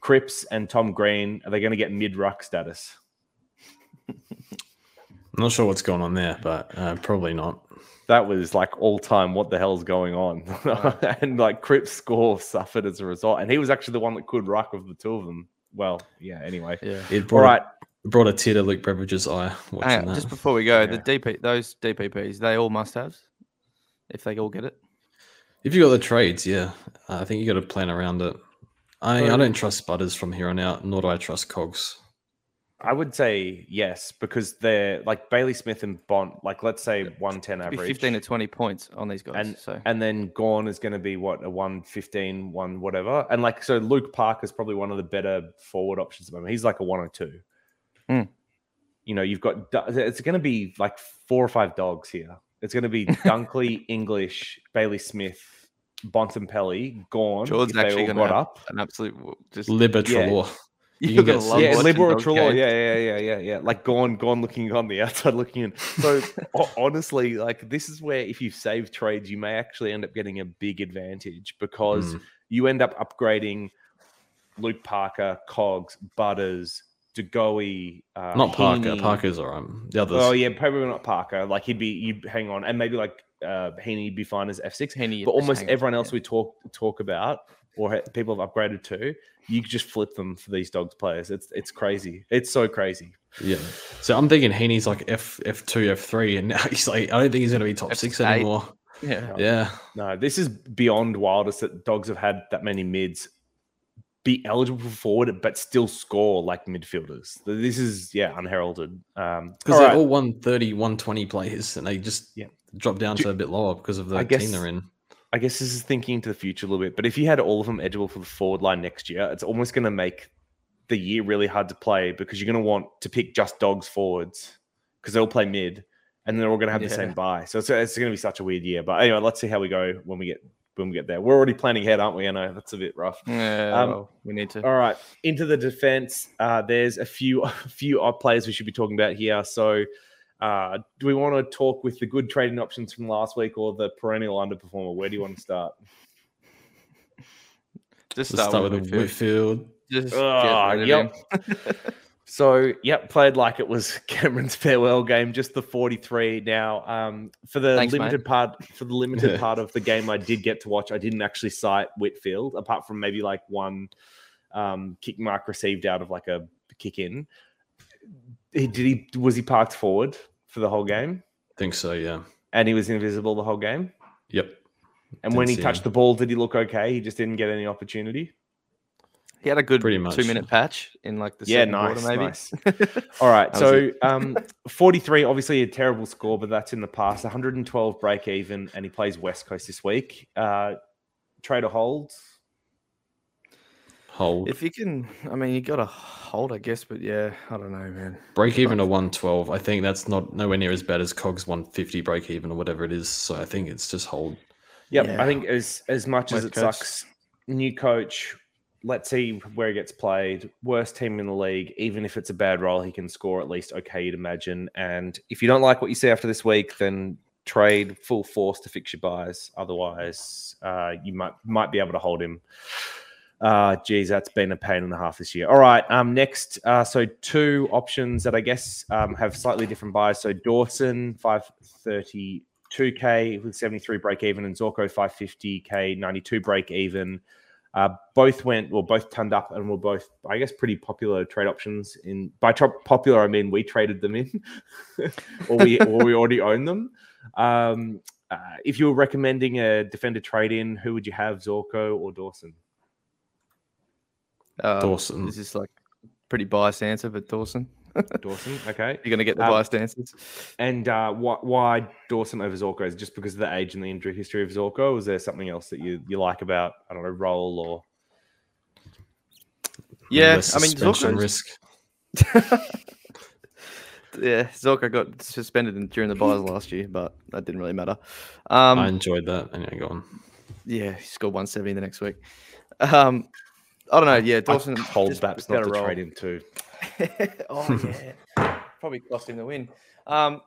Cripps and Tom Green, are they going to get mid ruck status? I'm not sure what's going on there, but uh, probably not. That was like all time. What the hell's going on? *laughs* and like Cripps' score suffered as a result. And he was actually the one that could ruck of the two of them. Well, yeah, anyway. Yeah. It brought, right. A, brought a tear to Luke Beveridge's eye watching on, that. just before we go, the DP those DPPs, they all must haves. If they all get it. If you got the trades, yeah, uh, I think you got to plan around it. I I don't trust Butters from here on out, nor do I trust Cogs. I would say yes, because they're like Bailey Smith and Bont, like let's say 110 average. 15 to 20 points on these guys. and so and then Gawn is going to be what a 115, one whatever. And like so, Luke Park is probably one of the better forward options at the moment. He's like a 102. Mm. You know, you've got it's going to be like four or five dogs here. It's going to be *laughs* Dunkley, English, Bailey Smith, Bontempelli, Gawn. George's if actually all gonna got up. an absolute just Libba Yeah. Treloar. You you're can gonna get- love yeah, watching Liberal Dog Treloar. Yeah, yeah, yeah, yeah, yeah. Like Gawn, Gawn looking on the *laughs* outside, looking in. So *laughs* honestly, like this is where if you save trades, you may actually end up getting a big advantage because Mm. you end up upgrading Luke Parker, Cogs, Butters, Degoe, uh, Not Parker. Heaney. Parker's all right. The others. Oh yeah, probably not Parker. Like he'd be, you'd hang on, and maybe like uh, Heaney'd be fine as F six. Heaney, But almost hang on, everyone yeah. else we talk talk about or ha- people have upgraded to, you could just flip them for these dogs players. It's it's crazy. It's so crazy. Yeah. So I'm thinking Heaney's like F F two F three, and now *laughs* he's like I don't think he's going to be top six F8. anymore. Yeah. Yeah. No, this is beyond wildest that dogs have had that many mids be eligible for forward but still score like midfielders. This is yeah unheralded. Um, Because they're right. all 130, 120 players, and they just Yeah. drop down Do- to a bit lower because of the I team guess- they're in. I guess this is thinking into the future a little bit. But if you had all of them eligible for the forward line next year, it's almost going to make the year really hard to play because you're going to want to pick just dogs forwards because they'll play mid and they're all going to have the same buy. So it's, it's going to be such a weird year. But anyway, let's see how we go when we get when we get there. We're already planning ahead, aren't we? I know that's a bit rough. Yeah, Um, well, we need to. All right, into the defense. Uh, there's a few *laughs* a few odd players we should be talking about here. So, uh, do we want to talk with the good trading options from last week or the perennial underperformer? Where do you want to start? Just Let's start, start with with the Whitfield. Whitfield. Just Ah, get rid of yep. *laughs* him. So, yep, played like it was *laughs* Cameron's farewell game, just the 43. Now, um, for the Thanks, mate. limited part, for the limited *laughs* part of the game I did get to watch, I didn't actually cite Whitfield, apart from maybe like one um, kick mark received out of like a kick in. He, did he was he parked forward for the whole game, I think so, yeah. and he was invisible the whole game. Yep. And when Didn't he touched him. the ball, did he look okay? He just didn't get any opportunity. He had a good Pretty much. two minute patch in like the Yeah, second nice, quarter, maybe. nice. All right, *laughs* so um, 43, obviously a terrible score, but that's in the past. 112 break even, and he plays West Coast this week. Uh, trade or hold? Hold. if you can, I mean, you got to hold, I guess, but yeah, I don't know, man. break even to 112. I think that's not nowhere near as bad as Cogs 150 break even or whatever it is. So I think it's just hold. Yep, Yeah. I think as as much as it Coast. sucks, new coach. Let's see where he gets played. Worst team in the league, even if it's a bad role, he can score at least okay, you'd imagine. And if you don't like what you see after this week, then trade full force to fix your buys. Otherwise, uh, you might might be able to hold him. Uh, geez, that's been a pain and a half this year. All right, um, next, uh, so two options that I guess um, have slightly different buys. So Dawson, five thirty two k with seventy three break even, and Zorko five fifty k ninety two break even. Uh, both went well, both turned up, and were both, I guess, pretty popular trade options. In by top popular, I mean we traded them in, *laughs* or we or we already own them. Um, uh, if you were recommending a defender trade in, who would you have, Zorko or Dawson? Uh, Dawson. Is this is like pretty biased answer, but Dawson. Dawson. Okay. *laughs* You're going to get the Um, biased answers. And uh, why, why Dawson over Zorko? Is just because of the age and the injury history of Zorko? Or is there something else that you, you like about, I don't know, role or. Yeah, I mean, suspension Zorko's- risk. *laughs* yeah, Zorko got suspended in, during the buys *laughs* last year, but that didn't really matter. Um, I enjoyed that. Anyway, go on. yeah, he scored 170 the next week. Um, I don't know. Yeah, Dawson I told just- Baps not got to a trade him too. *laughs* oh yeah, probably cost him the win. Um,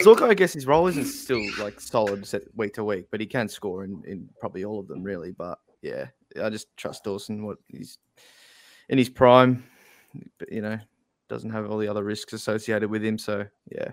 Zorko, I guess his role isn't still like solid week to week, but he can score in, in probably all of them really. But yeah, I just trust Dawson. What he's in his prime, but, you know, doesn't have all the other risks associated with him. So yeah,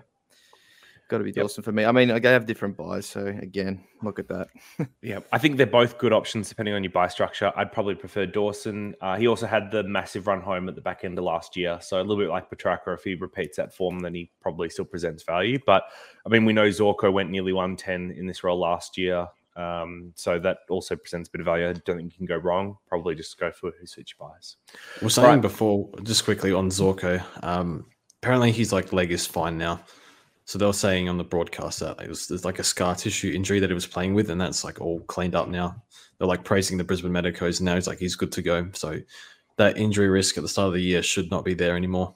got to be Dawson for me. I mean, I have different buys, so again, look at that. *laughs* Yeah, I think they're both good options depending on your buy structure. I'd probably prefer Dawson. Uh, he also had the massive run home at the back end of last year. So a little bit like Petracca, if he repeats that form, then he probably still presents value. But I mean, we know Zorko went nearly 110 in this role last year. Um, so that also presents a bit of value. I don't think you can go wrong. Probably just go for who suits your buys. We are saying Right. before, just quickly on Zorko. Um, apparently, he's like leg is fine now. So they were saying on the broadcast that it was there's like a scar tissue injury that he was playing with, and that's like all cleaned up now. They're like praising the Brisbane Medicos, and now he's like he's good to go. So that injury risk at the start of the year should not be there anymore.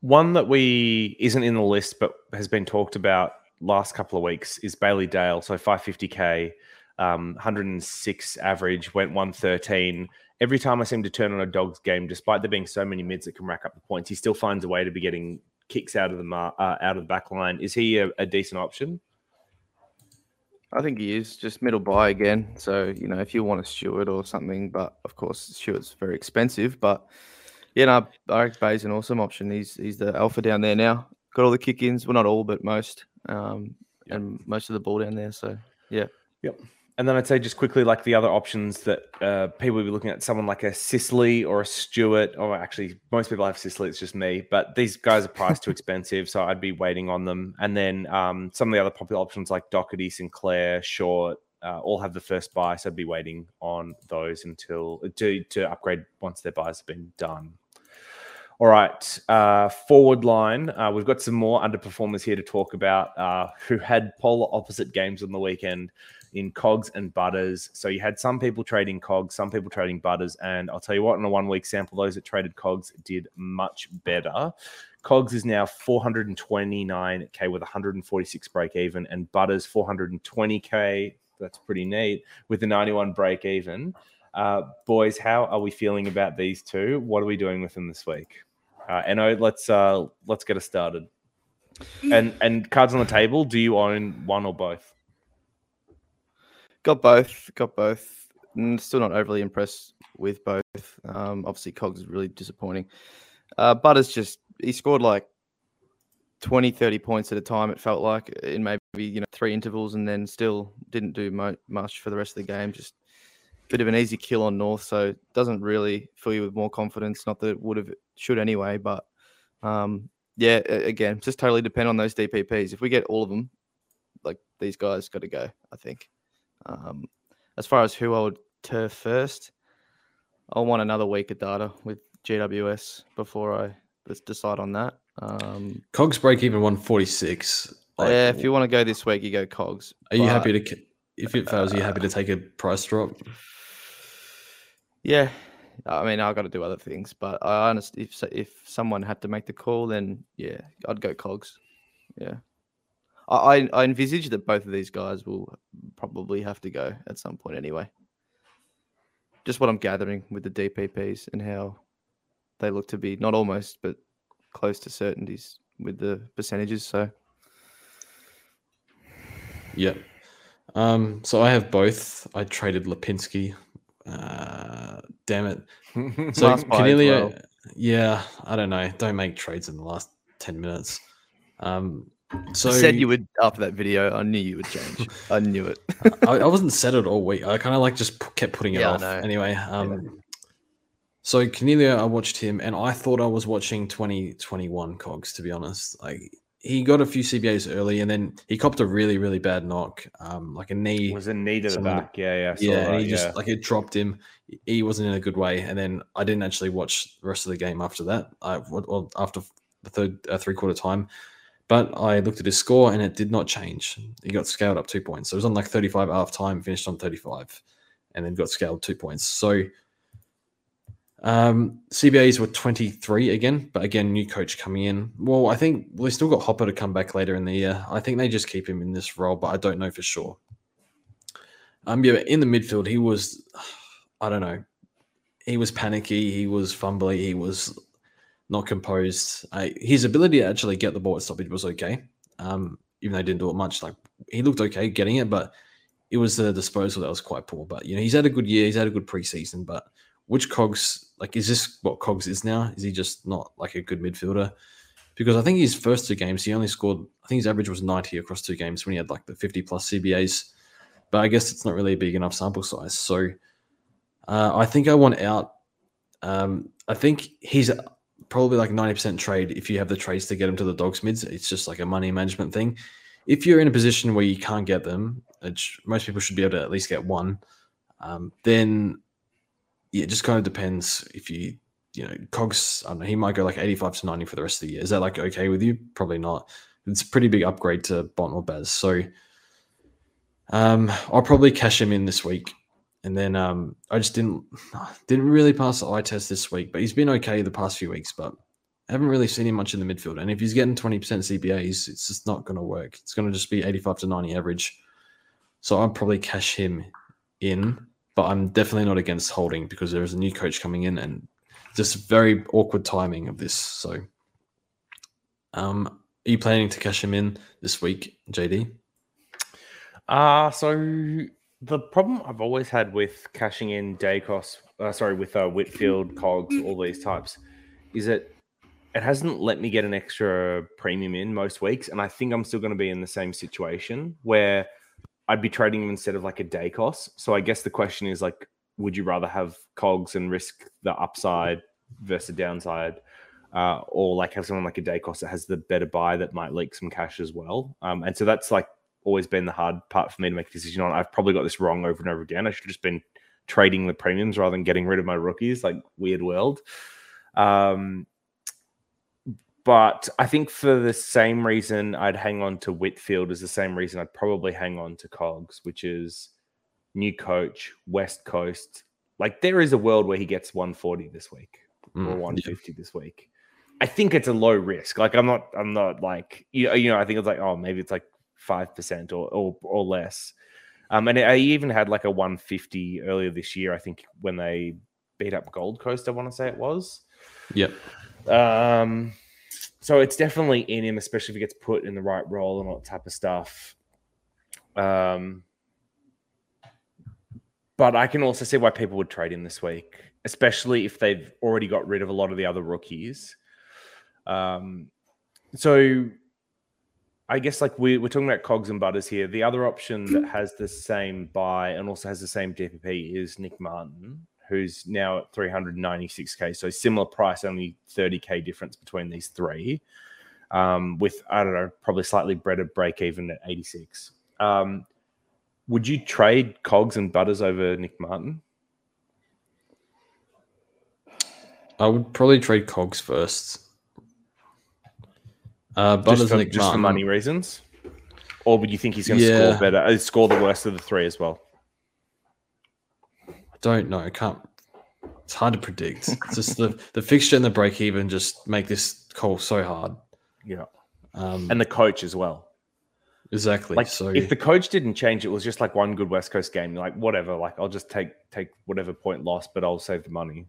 One that we isn't in the list but has been talked about last couple of weeks is Bailey Dale. So 550k, um, 106 average, went 113. Every time I seem to turn on a dog's game, despite there being so many mids that can rack up the points, he still finds a way to be getting kicks out of the mar- uh, out of the back line. Is he a, a decent option? I think he is just middle buy again. So you know, if you want a Stewart or something, but of course Stewart's very expensive. But yeah, no, I think Bay's an awesome option. He's he's the alpha down there now. Got all the kick-ins. Well, not all, but most, um, Yep. and most of the ball down there. So yeah, And then I'd say just quickly, like the other options that uh, people would be looking at, someone like a Sicily or a Stewart, or actually most people have Sicily. It's just me, but these guys are priced too *laughs* expensive, so I'd be waiting on them. And then um, some of the other popular options like Doherty, Sinclair, Short, uh, all have the first buy, so I'd be waiting on those until to to upgrade once their buys have been done. All right, uh, forward line. Uh, we've got some more underperformers here to talk about uh, who had polar opposite games on the weekend in Cogs and Butters. So you had some people trading Cogs, some people trading Butters, and I'll tell you what, in a one week sample, those that traded Cogs did much better. Cogs is now 429k with 146 break even, and Butters 420k. That's pretty neat with the 91 break even. Uh, boys, how are we feeling about these two? What are we doing with them this week? Uh, Eno, let's uh, let's get us started. And and cards on the table. Do you own one or both? Got both. Got both. Still not overly impressed with both. Um, obviously, Cogs is really disappointing. Uh, Butters just he scored like 20, 30 points at a time. It felt like in maybe you know three intervals, and then still didn't do mo- much for the rest of the game. Just bit of an easy kill on North, so doesn't really fill you with more confidence. Not that it would have should anyway, but um, yeah, again, just totally depend on those DPPs. If we get all of them, like these guys, got to go. I think. Um, as far as who I would turf first, I'll want another week of data with GWS before I decide on that. Um, Cogs break even 146. Like, yeah, if you want to go this week, you go Cogs. are you happy to if it fails, are you happy to take a price drop? Yeah, I mean, I got to do other things, but I honestly, if if someone had to make the call, then yeah, I'd go Cogs. Yeah, I I, envisage that both of these guys will probably have to go at some point anyway. Just what I'm gathering with the DPPs and how they look to be not almost, but close to certainties with the percentages. So yeah. Um, so I have both. I traded Lipinski. Uh, damn it. *laughs* So buy well. yeah, I don't know. Don't make trades in the last ten minutes. Um, so I said you would after that video. I knew you would change. *laughs* I knew it. I, I wasn't said it all week. I kind of like just p- kept putting it Yeah, off. Anyway, um, so Cornelia, I watched him, and I thought I was watching 2021 Cogs. To be honest, like he got a few CBAs early, and then he copped a really really bad knock, um, like a knee. It was a knee to the back. Yeah, yeah, yeah, that, and he just like it dropped him. He wasn't in a good way, and then I didn't actually watch the rest of the game after that. I well, after the third uh, three quarter time, but I looked at his score and it did not change. He got scaled up two points. So it was on like thirty five half time, finished on thirty five, and then got scaled two points. So um, CBAs were twenty three again, but again, new coach coming in. Well, I think we still got Hopper to come back later in the year. I think they just keep him in this role, but I don't know for sure. Um, yeah, in the midfield, he was, *sighs* I don't know, he was panicky, he was fumbly, he was not composed. I, his ability to actually get the ball at stoppage was okay, um, even though he didn't do it much. Like he looked okay getting it, but it was the disposal that was quite poor. But you know, he's had a good year, he's had a good preseason. But which Cogs like is this what Cogs is now? Is he just not like a good midfielder? Because I think his first two games, he only scored. I think his average was ninety across two games when he had like the fifty plus CBAs but I guess it's not really a big enough sample size. So uh, I think I want out. Um, I think he's probably like 90% trade if you have the trades to get them to the dogs mids. It's just like a money management thing. If you're in a position where you can't get them, which most people should be able to at least get one, um, then yeah, it just kind of depends if you, you know, Cogs, I don't know, he might go like 85 to 90 for the rest of the year. Is that like okay with you? Probably not. It's a pretty big upgrade to Bont or Baz. So um, I'll probably cash him in this week, and then um, I just didn't *sighs* didn't really pass the eye test this week, but he's been okay the past few weeks. But I haven't really seen him much in the midfield, and if he's getting twenty percent CBAs, it's just not going to work. It's going to just be eighty five to ninety average. So I'll probably cash him in, but I'm definitely not against holding because there is a new coach coming in, and just very awkward timing of this. So, um, are you planning to cash him in this week, JD? Uh so the problem I've always had with cashing in Daicos, uh, sorry, with uh, Whitfield, Cogs, all these types, is that it hasn't let me get an extra premium in most weeks, and I think I'm still going to be in the same situation where I'd be trading them instead of like a Daicos. So I guess the question is like, would you rather have Cogs and risk the upside versus the downside? Uh, or like have someone like a Daicos that has the better buy that might leak some cash as well. Um, and so that's like always been the hard part for me to make a decision on. I've probably got this wrong over and over again. I should have just been trading the premiums rather than getting rid of my rookies. Like weird world. Um, but I think for the same reason I'd hang on to Whitfield is the same reason I'd probably hang on to Cogs, which is new coach, West Coast. Like there is a world where he gets 140 this week Mm, or yeah. 150 this week. I think it's a low risk. Like I'm not, I'm not like you know, you know. I think it's like oh maybe it's like five percent or, or or less. Um, and I even had like a 150 earlier this year. I think when they beat up Gold Coast, I want to say it was. Yep. Um, so it's definitely in him, especially if he gets put in the right role and all that type of stuff. Um, but I can also see why people would trade him this week, especially if they've already got rid of a lot of the other rookies. Um, so I guess like we, we're talking about cogs and butters here. The other option that has the same buy and also has the same DPP is Nick Martin, who's now at 396k. So similar price, only 30k difference between these three. Um, with I don't know, probably slightly better break even at 86. Um, would you trade cogs and butters over Nick Martin? I would probably trade Cogs first. Uh, just for, Nick just for money reasons, or would you think he's going to Yeah. score better? Uh, score the worst of the three as well. I don't know. I can't. It's hard to predict. It's *laughs* just the the fixture and the break even just make this call so hard. Yeah, Um, and the coach as well. exactly. Like so if the coach didn't change, it was just like one good West Coast game. Like whatever, like I'll just take take whatever point loss, but I'll save the money.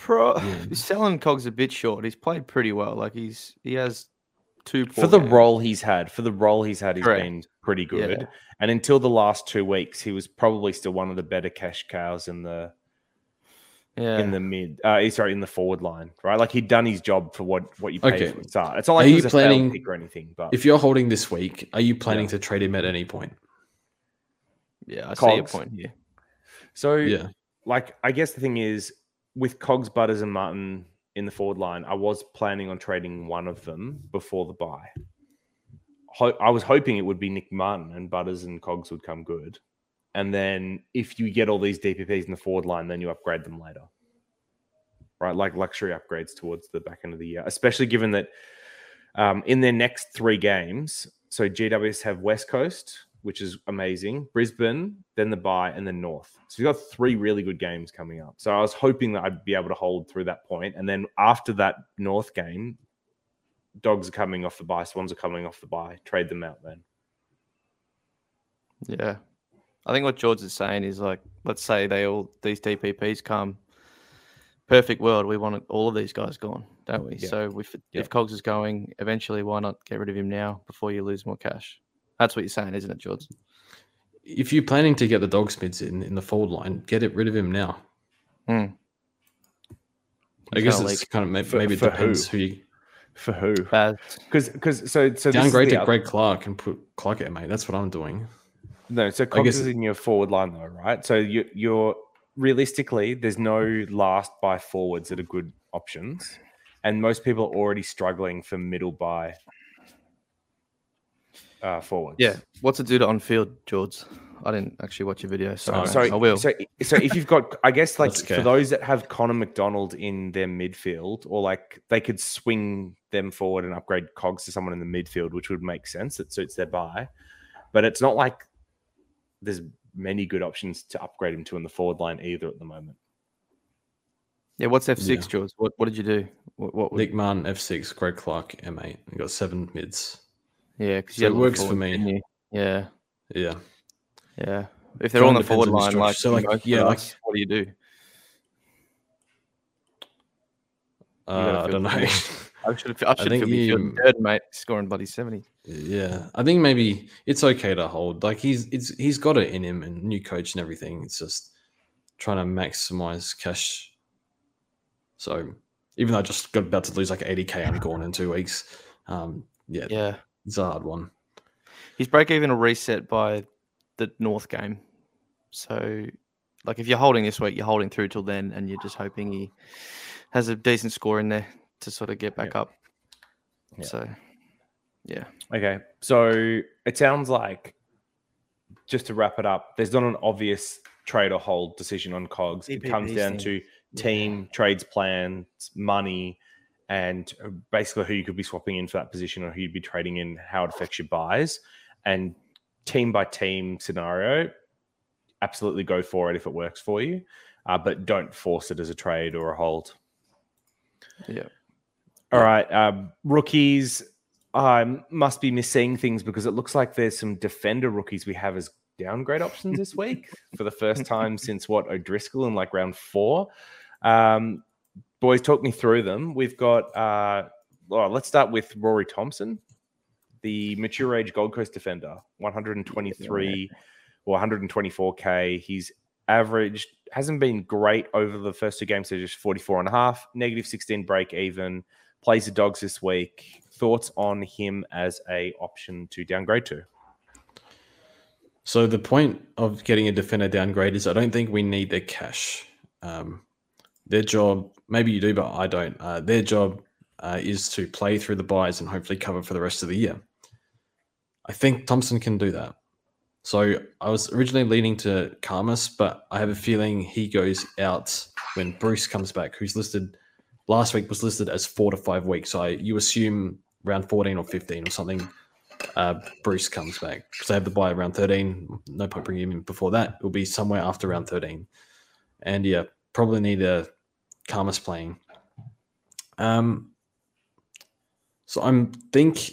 Pro Yeah. *laughs* selling Cogs a bit short. He's played pretty well. Like he's he has two For the games. role he's had, for the role he's had, he's Correct. been pretty Yeah. good. And until the last two weeks, he was probably still one of the better cash cows in the Yeah. in the mid. Uh, sorry, in the forward line, right? Like he'd done his job for what what you pay Okay. from the start. It's not like Are he you was a planning- failed pick or anything, but if you're holding this week, are you planning Yeah. to trade him at any point? yeah, I see your point here. so Yeah. like I guess the thing is with Cogs, Butters, and Martin, in the forward line, I was planning on trading one of them before the buy. Ho- I was hoping it would be Nick Martin and Butters and Cogs would come good. And then if you get all these DPPs in the forward line, then you upgrade them later. Right? Like luxury upgrades towards the back end of the year, especially given that um, in their next three games, so GWS have West Coast, which is amazing, Brisbane, then the bye, and then North. So you've got three really good games coming up. So I was hoping that I'd be able to hold through that point. And then after that North game, dogs are coming off the bye, swans are coming off the bye. Trade them out then. Yeah. I think what George is saying is like, let's say they all these DPPs come. Perfect world. We want all of these guys gone, don't we? Yeah. So if Yeah. if Cogs is going, eventually, why not get rid of him now before you lose more cash? That's what you're saying, isn't it, George? If you're planning to get the dog mids in in the forward line, get it rid of him now. Hmm. I guess gonna it's leak. kind of maybe, For- maybe it for depends who? who, you For who? Because because so so this is downgrade to oth- Greg Clark and put Clark at mate. That's what I'm doing. No, so I Cogs guess- is in your forward line though, right? So you, you're realistically, there's no last by forwards that are good options, and most people are already struggling for middle by uh, forwards. Yeah. What's it do to on field, George? I didn't actually watch your video, so, Oh, So I will. So so if you've got, I guess *laughs* like That's for those that have Connor McDonald in their midfield, or like they could swing them forward and upgrade Cogs to someone in the midfield, which would make sense. That suits their buy, but it's not like there's many good options to upgrade him to in the forward line either at the moment. yeah. What's F six, Yeah. George? What What did you do? What, what Nick Martin, F6, Greg Clark, M8. You got seven mids. Yeah, because So it works for me. Yeah, Yeah. yeah. If they're on the forward line, like. So, like, yeah, like- what do you do? Uh, I don't know. *laughs* I should I should think feel you- third, mate, scoring bloody seventy. yeah. I think maybe it's okay to hold. Like he's it's he's got it in him and new coach and everything. It's just trying to maximize cash. So even though I just got about to lose like 80k and gone in two weeks. Um yeah, Yeah, it's a hard one. his break even will reset by the North game. So, like, if you're holding this week, you're holding through till then, and you're just hoping he has a decent score in there to sort of get back up. Yeah. So, yeah, Okay, so it sounds like just to wrap it up, there's not an obvious trade or hold decision on Cogs. It comes down thing. to team trades plans, money, and uh, basically who you could be swapping in for that position or who you'd be trading in, how it affects your buys, and team by team scenario. Absolutely go for it if it works for you, uh, but don't force it as a trade or a hold. yeah. All right, um, rookies. I must be missing things because it looks like there's some defender rookies we have as downgrade options this *laughs* week for the first time since what O'Driscoll in like round four. Um, boys, talk me through them. We've got. Uh, well, let's start with Rory Thompson, the mature age Gold Coast defender, 123 or 124k. He's averaged hasn't been great over the first two games, so just 44 and a half, negative 16 break even. Plays the dogs this week. Thoughts on him as a option to downgrade to? So the point of getting a defender downgrade is I don't think we need their cash. Um, their job, maybe you do, but I don't. Uh, their job uh, is to play through the buys and hopefully cover for the rest of the year. I think Thompson can do that. So I was originally leaning to Khamis, but I have a feeling he goes out when Bruce comes back, who's listed last week was listed as four to five weeks. So I, you assume around 14 or 15 or something uh, Bruce comes back because they have the buy around 13. No point bringing him in before that. It'll be somewhere after round 13. And yeah, probably need a Khamis playing. Um, so I'm think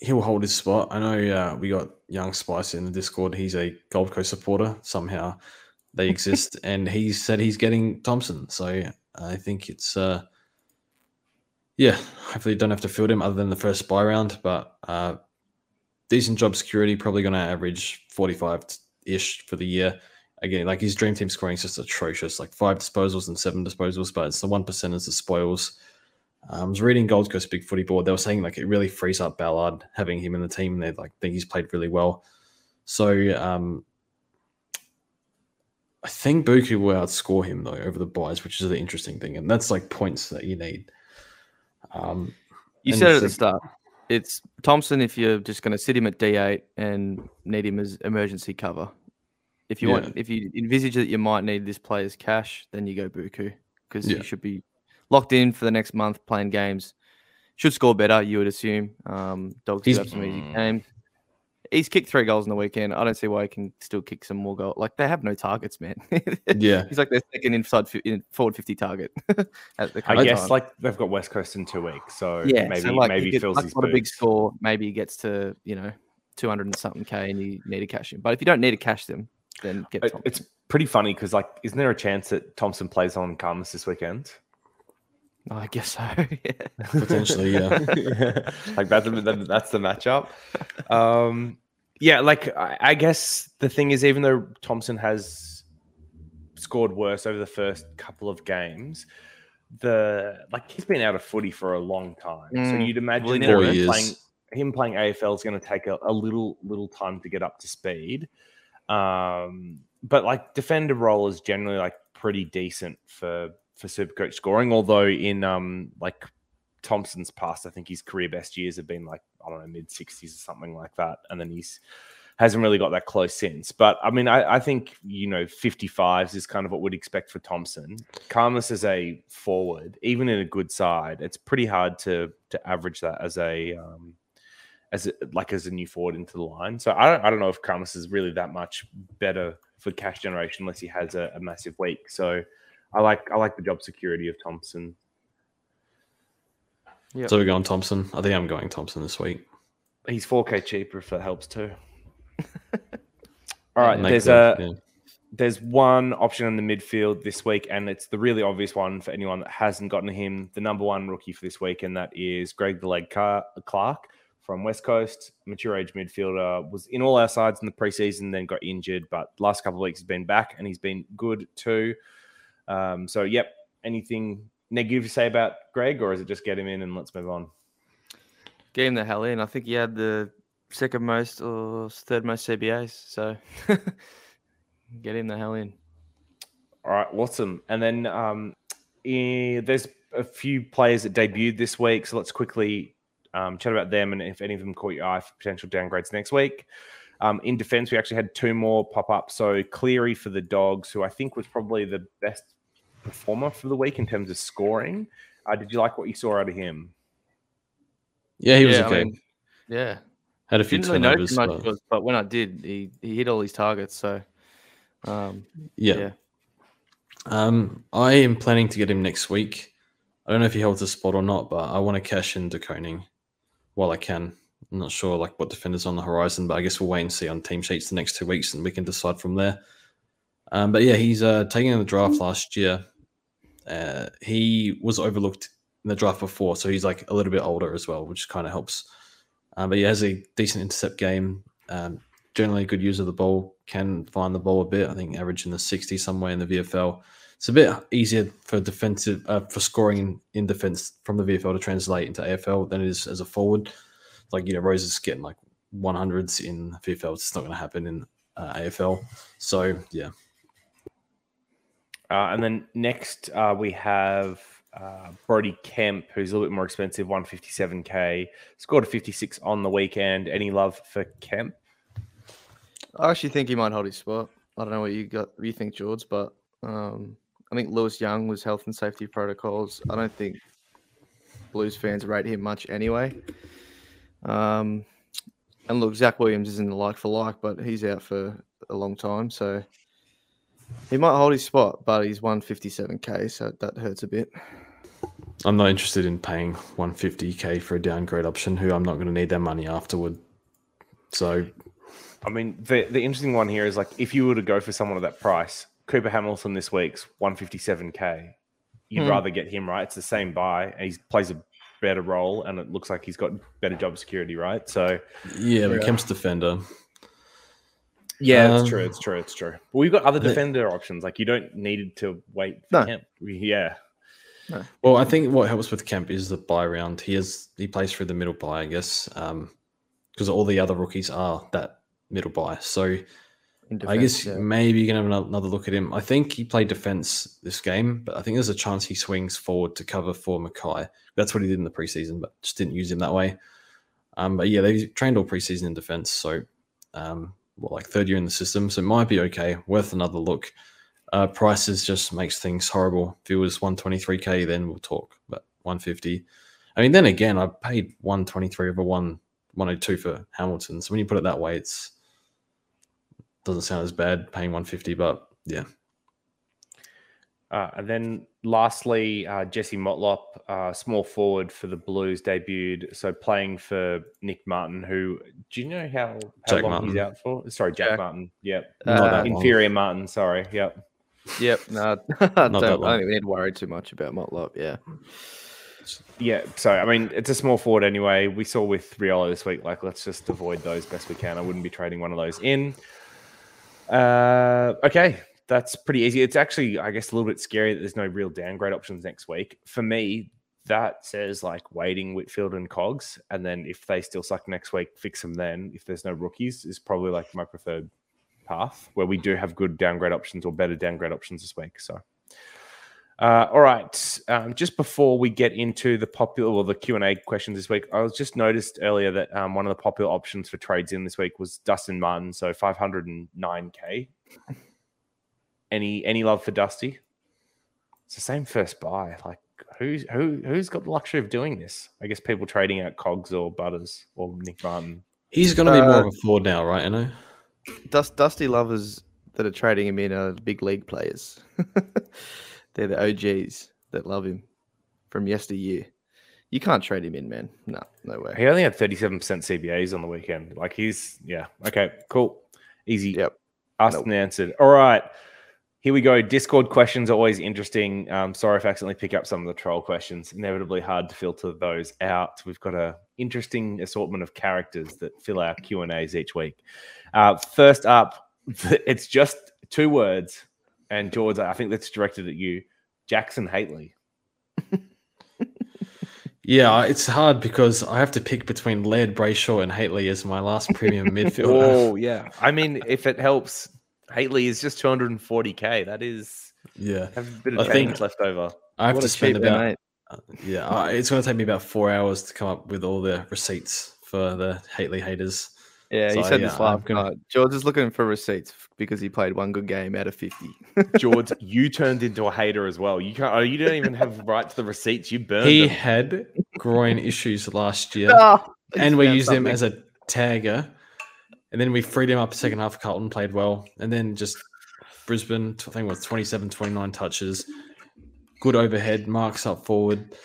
he'll hold his spot. I know uh, we got Young Spice in the Discord. He's a Gold Coast supporter. Somehow they exist, *laughs* and he said he's getting Thompson. So I think it's uh, yeah. Hopefully, you don't have to field him other than the first buy round, but uh, decent job security. Probably going to average forty-five ish for the year. Again, like his dream team scoring is just atrocious, like five disposals and seven disposals, but it's the one percenters, the spoils. Um, I was reading Gold Coast Big Footy Board. They were saying like it really frees up Ballard having him in the team. They like think he's played really well. So um, I think Buku will outscore him though over the buys, which is the interesting thing, and that's like points that you need. Um, You said you at the start. It's Thompson if you're just going to sit him at D8 and need him as emergency cover. If you Yeah. want, if you envisage that you might need this player's cash, then you go Buku because Yeah. you should be locked in for the next month playing games. Should score better, you would assume. Um, dogs He's- have some easy Mm. games. He's kicked three goals in the weekend. I don't see why he can still kick some more goals. Like they have no targets, man. Yeah, *laughs* He's like their second inside forward fifty target. *laughs* at the I guess time. like they've got West Coast in two weeks, so yeah, maybe so like maybe gets, fills like, his not a big score. Maybe he gets to you know two hundred and something k, and you need to cash him. But if you don't need to cash them, then get Thompson. It's pretty funny because like, isn't there a chance that Thompson plays on Khamis this weekend? I guess so. *laughs* yeah. potentially. Yeah, *laughs* like that's the, that's the matchup. Um, yeah, like I, I guess the thing is, even though Thompson has scored worse over the first couple of games, the like he's been out of footy for a long time. so Mm, you'd imagine well, he that never him playing him playing AFL is going to take a, a little little time to get up to speed. Um, but like defender role is generally like pretty decent for for Supercoach scoring. Although in um like Thompson's past, I think his career best years have been like I don't know mid sixties or something like that, and then he's hasn't really got that close since. But I mean, I, I think you know fifty fives is kind of what we'd expect for Thompson. Khamis as a forward, even in a good side, it's pretty hard to to average that as a um, as a, like as a new forward into the line. So I don't I don't know if Khamis is really that much better for cash generation unless he has a, a massive week. So I like I like the job security of Thompson. Yep. so we're going Thompson. I think I'm going Thompson this week. He's 4k cheaper if that helps too. *laughs* All right, there's the- a yeah. there's one option in the midfield this week, and it's the really obvious one for anyone that hasn't gotten him. The number one rookie for this week, and that is Greg the Leg Car- Clark from West Coast, mature age midfielder. Was in all our sides in the preseason, then got injured, but last couple of weeks has been back, and he's been good too. Um, so, yep. Anything negative to say about Greg, or is it just get him in and let's move on? Get him the hell in. I think he had the second most or third most CBAs. So *laughs* get him the hell in. All right, awesome. And then um, eh, there's a few players that debuted this week, so let's quickly um, chat about them and if any of them caught your eye for potential downgrades next week. Um, in defense, we actually had two more pop up. So Cleary for the Dogs, who I think was probably the best performer for the week in terms of scoring. Uh, did you like what you saw out of him? Yeah, he was Yeah, I okay. mean, Yeah. Had a few Didn't really notice turnovers. much, but- but, but when I did, he, he hit all his targets. So um, yeah. yeah. Um, I am planning to get him next week. I don't know if he holds a spot or not, but I want to cash in De Koning while I can. I'm not sure like what defenders on the horizon, but I guess we'll wait and see on team sheets the next two weeks, and we can decide from there. Um, but yeah, he's uh, taken in the draft last year. Uh, he was overlooked in the draft before, so he's like a little bit older as well, which kind of helps. Um, but he has a decent intercept game. Um, generally, a good user of the ball. Can find the ball a bit. I think average in the 60 somewhere in the VFL. It's a bit easier for defensive uh, for scoring in, in defense from the VFL to translate into AFL than it is as a forward. Like you know, Rose is getting like 100s in VFL. It's not going to happen in uh, AFL. So yeah, Uh, and then next uh, we have uh, Brodie Kemp, who's a little bit more expensive, 157k. Scored a 56 on the weekend. Any love for Kemp? I actually think he might hold his spot. I don't know what you got, what you think, George, but um, I think Lewis Young was health and safety protocols. I don't think Blues fans rate him much anyway. Um, and look, Zach Williams isn't the like for like, but he's out for a long time, so he might hold his spot. But he's 157k, so that hurts a bit. I'm not interested in paying 150k for a downgrade option. Who I'm not going to need that money afterward. So I mean, the the interesting one here is like if you were to go for someone at that price, Cooper Hamilton this week's 157k. You'd Hmm. rather get him, right? It's the same buy. And he plays a better role, and it looks like he's got better job security, right? So yeah, but Yeah. Kemp's defender. yeah, Um, it's true. It's true. It's true. But we've got other the- defender options. Like you don't need to wait for No. him. Yeah. Well, I think what helps with Kemp is the buy round. He is he plays through the middle buy, I guess, because all the other rookies are that middle buy. So in I guess yeah. maybe you can have another look at him. I think he played defense this game, but I think there's a chance he swings forward to cover for Mackay. That's what he did in the preseason, but just didn't use him that way. Um, but yeah, they trained all preseason in defense, so um, well, like third year in the system, so it might be okay. Worth another look. Uh, prices just makes things horrible. If it was 123k, then we'll talk. But 150. I mean, then again, I paid 123 over one 102 for Hamilton. So when you put it that way, it's doesn't sound as bad paying 150, but yeah. Uh, and then lastly, uh, Jesse Motlop, uh, small forward for the Blues, debuted. So playing for Nick Martin, who do you know how, how long Martin. he's out for? Sorry, Jack, Jack. Martin. Yep. Not Uh, that long. Inferior Martin. Sorry. Yep. Yep. No, *laughs* I don't, I don't think we need to worry too much about Motlop. Yeah. Yeah. So I mean, it's a small forward anyway. We saw with Rioli this week. Like, let's just avoid those best we can. I wouldn't be trading one of those in. Uh, okay, that's pretty easy. It's actually, I guess, a little bit scary that there's no real downgrade options next week. For me, that says like waiting Whitfield and Cogs, and then if they still suck next week, fix them then. If there's no rookies, is probably like my preferred path where we do have good downgrade options or better downgrade options this week. So. Uh, all right. Um, just before we get into the popular or the Q and A questions this week, I was just noticed earlier that um, one of the popular options for trades in this week was Dustin Martin, so 509k. Any any love for Dusty? It's the same first buy. Like who's who who's got the luxury of doing this? I guess people trading out Cogs or Butters or Nick Martin. He's going to be more Uh, of a forward now, right? I know. Dust, Dusty lovers that are trading him in are big league players. *laughs* They're the OGs that love him from yesteryear. You can't trade him in, man. No, no way. He only had 37% CBAs on the weekend. Like he's yeah. Okay, cool. Easy. Yep. Asked Nope. and answered. All right. Here we go. Discord questions are always interesting. Um, sorry if I accidentally pick up some of the troll questions. Inevitably hard to filter those out. We've got a interesting assortment of characters that fill our Q and A's each week. Uh, first up, *laughs* it's just two words, and George, I think that's directed at you, Jackson Hately. *laughs* Yeah, it's hard because I have to pick between Laird, Brayshaw, and Hately as my last premium *laughs* midfielder. Oh *laughs* yeah. I mean, if it helps, Hately is just 240k. That is Yeah, have a bit of I change think- left over. I have What to spend about mate. yeah. uh, It's going to take me about four hours to come up with all the receipts for the Hately haters. Yeah, he said yeah, this I'm last gonna- night. George is looking for receipts because he played one good game out of 50. George, *laughs* you turned into a hater as well. You can't. Oh, you don't even have right to the receipts. You burned He them. had groin issues last year, *laughs* oh, I and we found used him as a tagger, and then we freed him up second half. Carlton played well, and then just Brisbane. I think was 27, 29 touches, good overhead, marks up forward.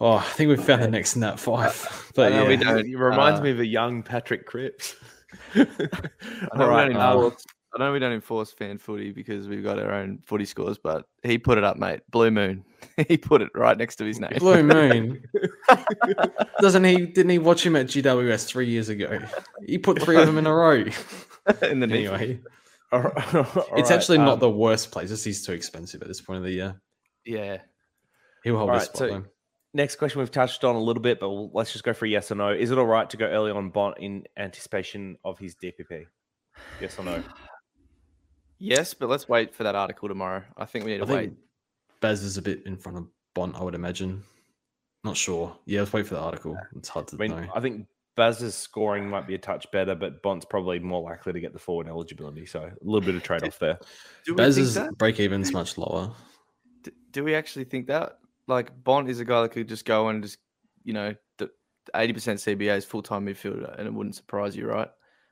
Oh, I think we found the next Nat Fyfe. *laughs* *laughs* But I know we don't- It reminds uh, me of a young Patrick Cripps. *laughs* I know, we right. don't enforce, I know we don't enforce fan footy because we've got our own footy scores, but he put it up, mate. Blue Moon. he put it right next to his name. Blue Moon. Doesn't he? Didn't he watch him at GWS three years ago? He put three of them in a row. in the anyway. Anyway, All right, all it's right, actually not um, the worst place. Just he's too expensive at this point of the year. Yeah. He'll hold All his right, spot. so- though. Next question we've touched on a little bit, but we'll, let's just go for a yes or no. Is it all right to go early on Bont in anticipation of his DPP? Yes or no? *sighs* Yes, but let's wait for that article tomorrow. I think we need I to wait. think Baz is a bit in front of Bont, I would imagine. Not sure. Yeah, let's wait for the article. It's hard to I mean, know. I think Baz's scoring might be a touch better, but Bont's probably more likely to get the forward eligibility. So a little bit of trade off there. Do Baz's that? break even's much lower. D- Do we actually think that? Like Bont is a guy that could just go and just, you know, the eighty percent CBA is full time midfielder, and it wouldn't surprise you, right?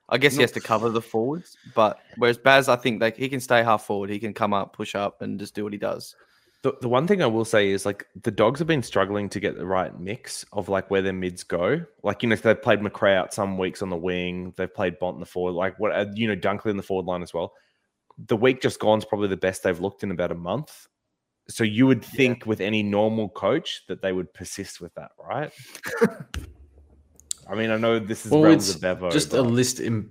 I guess he has to cover the forwards, but whereas Baz, I think like he can stay half forward, he can come up, push up, and just do what he does. The, the one thing I will say is like the dogs have been struggling to get the right mix of like where their mids go. Like, you know, they've played Macrae out some weeks on the wing, they've played Bont in the forward, like what, uh, you know, Dunkley in the forward line as well. The week just gone is probably the best they've looked in about a month. So you would think with any normal coach that they would persist with that, right? *laughs* I mean, I know this is Well, it's of Bevo. just a list in.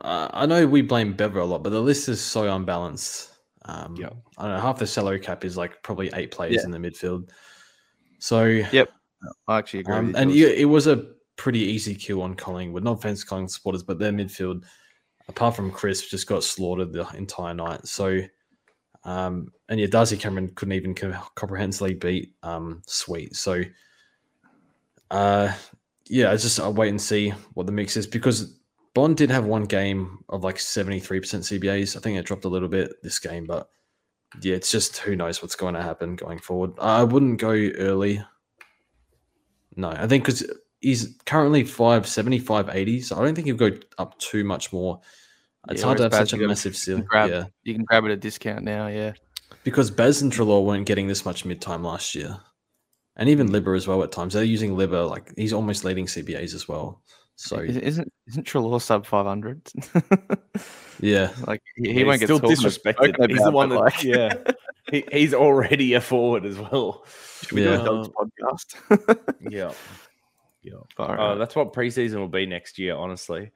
Uh, I know we blame Bever a lot, but the list is so unbalanced. Um, Yeah. I don't know. Half the salary cap is like probably eight players Yeah. in the midfield. So, yep, I actually agree. um, with you, and George. it was a pretty easy kill on Collingwood. No offense, to Collingwood supporters, but their midfield. apart from Chris, just got slaughtered the entire night. So, um, and yeah, Darcy Cameron couldn't even co- comprehensively beat um, Sweet. So, uh, yeah, I just I'll wait and see what the mix is because Bont did have one game of like 73% CBAs. I think it dropped a little bit this game, but yeah, it's just who knows what's going to happen going forward. I wouldn't go early. No, I think because he's currently 570, 580, so I don't think he'll go up too much more. It's Yeah, hard to have whereas such a Baz, gotta- massive you ceiling. grab, Yeah, you can grab it at a discount now. Yeah, because Bez and Treloar weren't getting this much mid time last year. And even Libber as well at times. They're using Libber, like he's almost leading CBAs as well. So, Is- isn't isn't Treloar sub five hundred? *laughs* yeah. like he, Yeah, he won't get still disrespected. spoken He's the one that, like, yeah, *laughs* he, he's already a forward as well. Should we do Yeah. a dogs podcast? *laughs* Yeah, yeah. Far Oh, that's what preseason will be next year, honestly.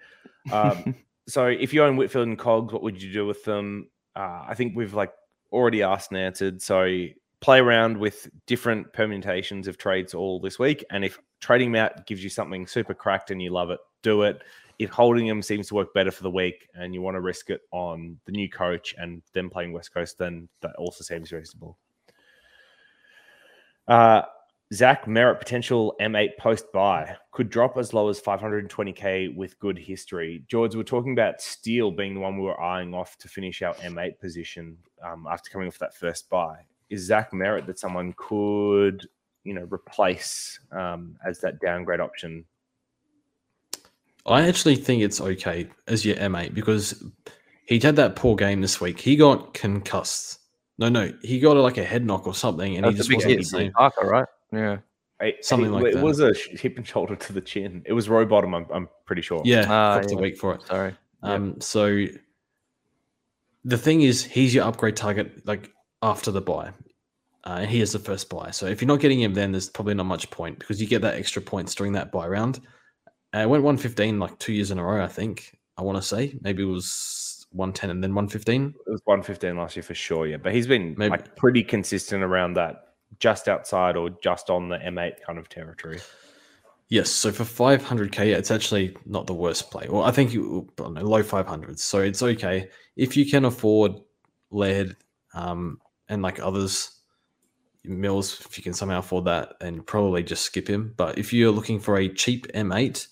Um, so, if you own Whitfield and Cogs, what would you do with them? Uh, I think we've like already asked and answered. So, play around with different permutations of trades all this week, and if trading them out gives you something super cracked and you love it, do it. If holding them seems to work better for the week, and you want to risk it on the new coach and them playing West Coast, then that also seems reasonable. Uh, Zach Merrett potential M8 post buy could drop as low as 520k with good history. George, we're talking about Steele being the one we were eyeing off to finish our M8 position um, after coming off that first buy. Is Zach Merrett that someone could, you know, replace um, as that downgrade option? I actually think it's okay as your M8 because he had that poor game this week. He got concussed. No, no, he got like a head knock or something, and he just wasn't hit the for same. Parker, right? Yeah. It, Something it, like it that. was a hip and shoulder to the chin. It was Rowbottom. I'm, I'm pretty sure. Yeah, Ah, got the yeah. week for it. Sorry. Yeah. Um, so the thing is, he's your upgrade target like after the buy. Uh, and he is the first buy. So if you're not getting him, then there's probably not much point because you get that extra points during that buy round. Uh, it went 115 like two years in a row, I think. I want to say maybe it was 110 and then 115. It was 115 last year for sure. Yeah, but he's been Maybe- like pretty consistent around that, just outside or just on the M8 kind of territory. Yes, so for 500k, yeah, it's actually not the worst play. Well, I think you know, low 500s, so it's okay if you can afford Laird um, and like others, Mills. If you can somehow afford that, and probably just skip him. But if you're looking for a cheap M8,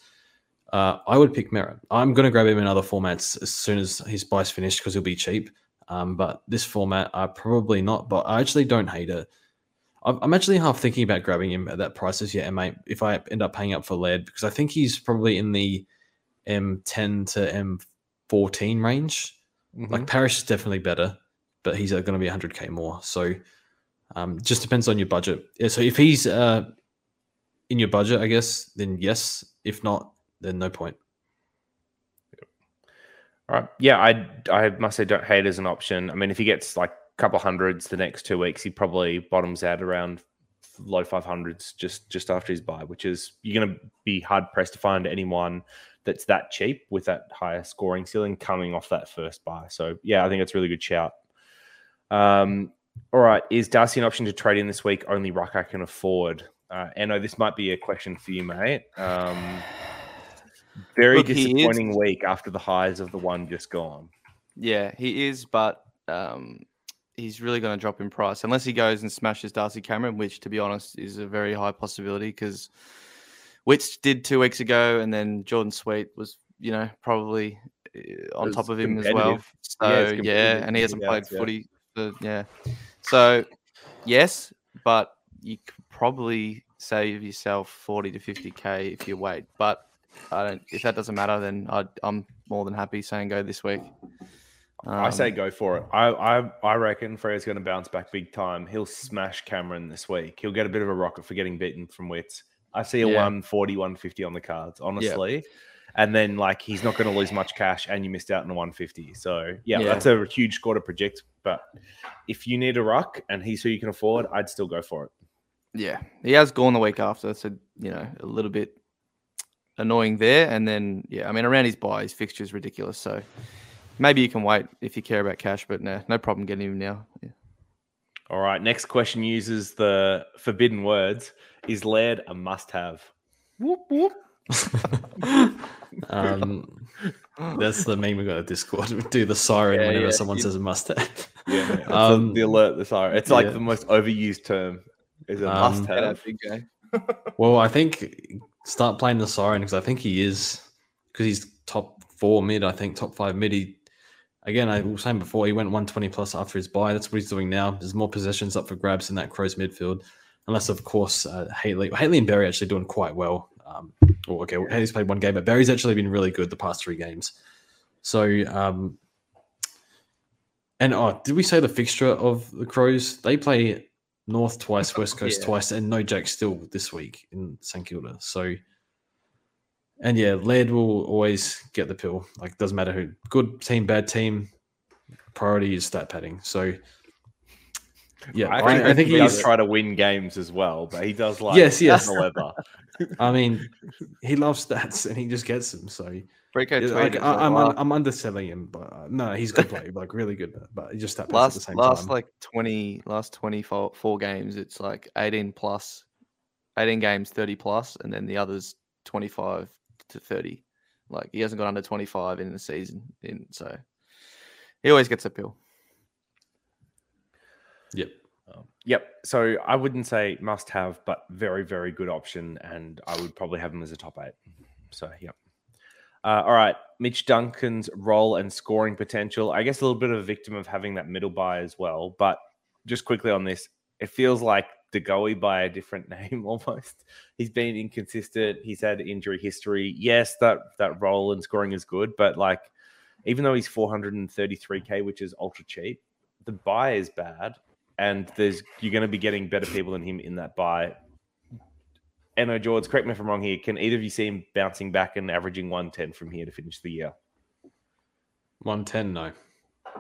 uh, I would pick Merrett. I'm going to grab him in other formats as soon as his buy's finished because he'll be cheap. Um, but this format, I probably not. But I actually don't hate it. I'm I'm actually half thinking about grabbing him at that price as your M8 if I end up paying up for Laird because I think he's probably in the M10 to M14 range. Mm-hmm. Like Parish is definitely better, but he's going to be 100k more. So um, just depends on your budget. Yeah, so if he's uh, in your budget, I guess, then yes. If not, then no point. All right. Yeah, I I must say don't hate as an option. I mean, if he gets like couple hundreds the next two weeks, he probably bottoms out around low five hundreds just just after his buy, which is you're going to be hard pressed to find anyone that's that cheap with that higher scoring ceiling coming off that first buy. So yeah, I think it's a really good shout. Um, all right, is Darcy an option to trade in this week? Only Rucker can afford. Uh, Eno, this might be a question for you, mate. Um, very Look, disappointing week after the highs of the one just gone. Yeah, he is, but um, he's really going to drop in price unless he goes and smashes Darcy Cameron, which, to be honest, is a very high possibility because Witts did two weeks ago, and then Jordon Sweet was, you know, probably uh, on top of him as well. So Yeah, yeah, and he hasn't played yeah. footy. For, yeah, so yes, but you could probably save yourself forty to fifty k if you wait. But I don't. If that doesn't matter, then I'd, I'm more than happy saying go this week. I say Um, go for it. I I, I reckon Freya's going to bounce back big time. He'll smash Cameron this week. He'll get a bit of a rocket for getting beaten from Witts. I see a Yeah. 140, 150 on the cards, honestly. And then like he's not going to lose much cash, and you missed out on a 150. So yeah, Yeah. that's a huge score to project. But if you need a ruck and he's who you can afford, I'd still go for it. Yeah, he has gone the week after, so you know a little bit annoying there. And then yeah, I mean around his buy, his fixture is ridiculous. So maybe you can wait if you care about cash, but no, no problem getting him now. Yeah. All right. Next question uses the forbidden words. Is Laird a must-have? Whoop whoop. *laughs* Um, that's the meme we got at Discord. We do the siren Yeah, whenever yeah, someone you- says a mustard. Yeah, *laughs* Um, the alert. The siren. It's like yeah. the most overused term. Is a Um, must-have. big. *laughs* Well, I think start playing the siren because I think he is because he's top four mid. I think top five mid. He again, I was saying before, he went 120 plus after his buy. That's what he's doing now. There's more possessions up for grabs in that Crows midfield, unless of course uh, Hately, Hately and Berry actually doing quite well. Um, well, okay, Hately's played one game, but Berry's actually been really good the past three games. So, um, and oh, did we say the fixture of the Crows? They play North twice, West Coast Yeah. twice, and no Jack Steele this week in St Kilda. So, and yeah, Laird will always get the pill. Like, doesn't matter who. Good team, bad team. Priority is stat padding. So, yeah, I I, think, I think he does try to win games as well, but he does like Yes, yes. *laughs* the leather. I mean, he loves stats and he just gets them. So, Rico yeah, like, for I, I'm last, un, I'm underselling him, but uh, no, he's good player, like really good, but he just stat pads at the last, same last time. like 20 last 24 four games it's like 18 plus 18 games 30 plus and then the others 25 to 30 like he hasn't got under 25 in the season in so he always gets a pill yep. Um, yep. So I wouldn't say must have, but very, very good option. And I would probably have him as a top eight. So, yep. Uh, all right. Mitch Duncan's role and scoring potential. I guess a little bit of a victim of having that middle buy as well. But just quickly on this, it feels like De Goey by a different *laughs* name almost. He's been inconsistent. He's had injury history. Yes, that that role and scoring is good, but like even though he's 433k, which is ultra cheap, the buy is bad and there's you're going to be getting better people than him in that buy. Eno George, correct me if I'm wrong here. Can either of you see him bouncing back and averaging 110 from here to finish the year? 110, no.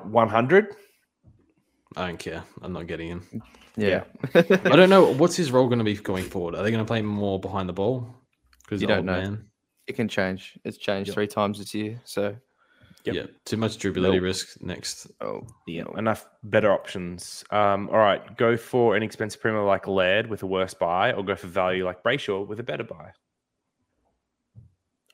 100? I don't care. I'm not getting him. yeah, I don't know. What's his role going to be going forward? Are they going to play more behind the ball? Because You don't know. Man. it can change it's changed Yep. three times this year so Yep. Yeah, too much durability Nope. risk next. oh Yeah, enough better options. Um, all right, go for an expensive premium like Laird with a worse buy, or go for value like Brayshaw with a better buy.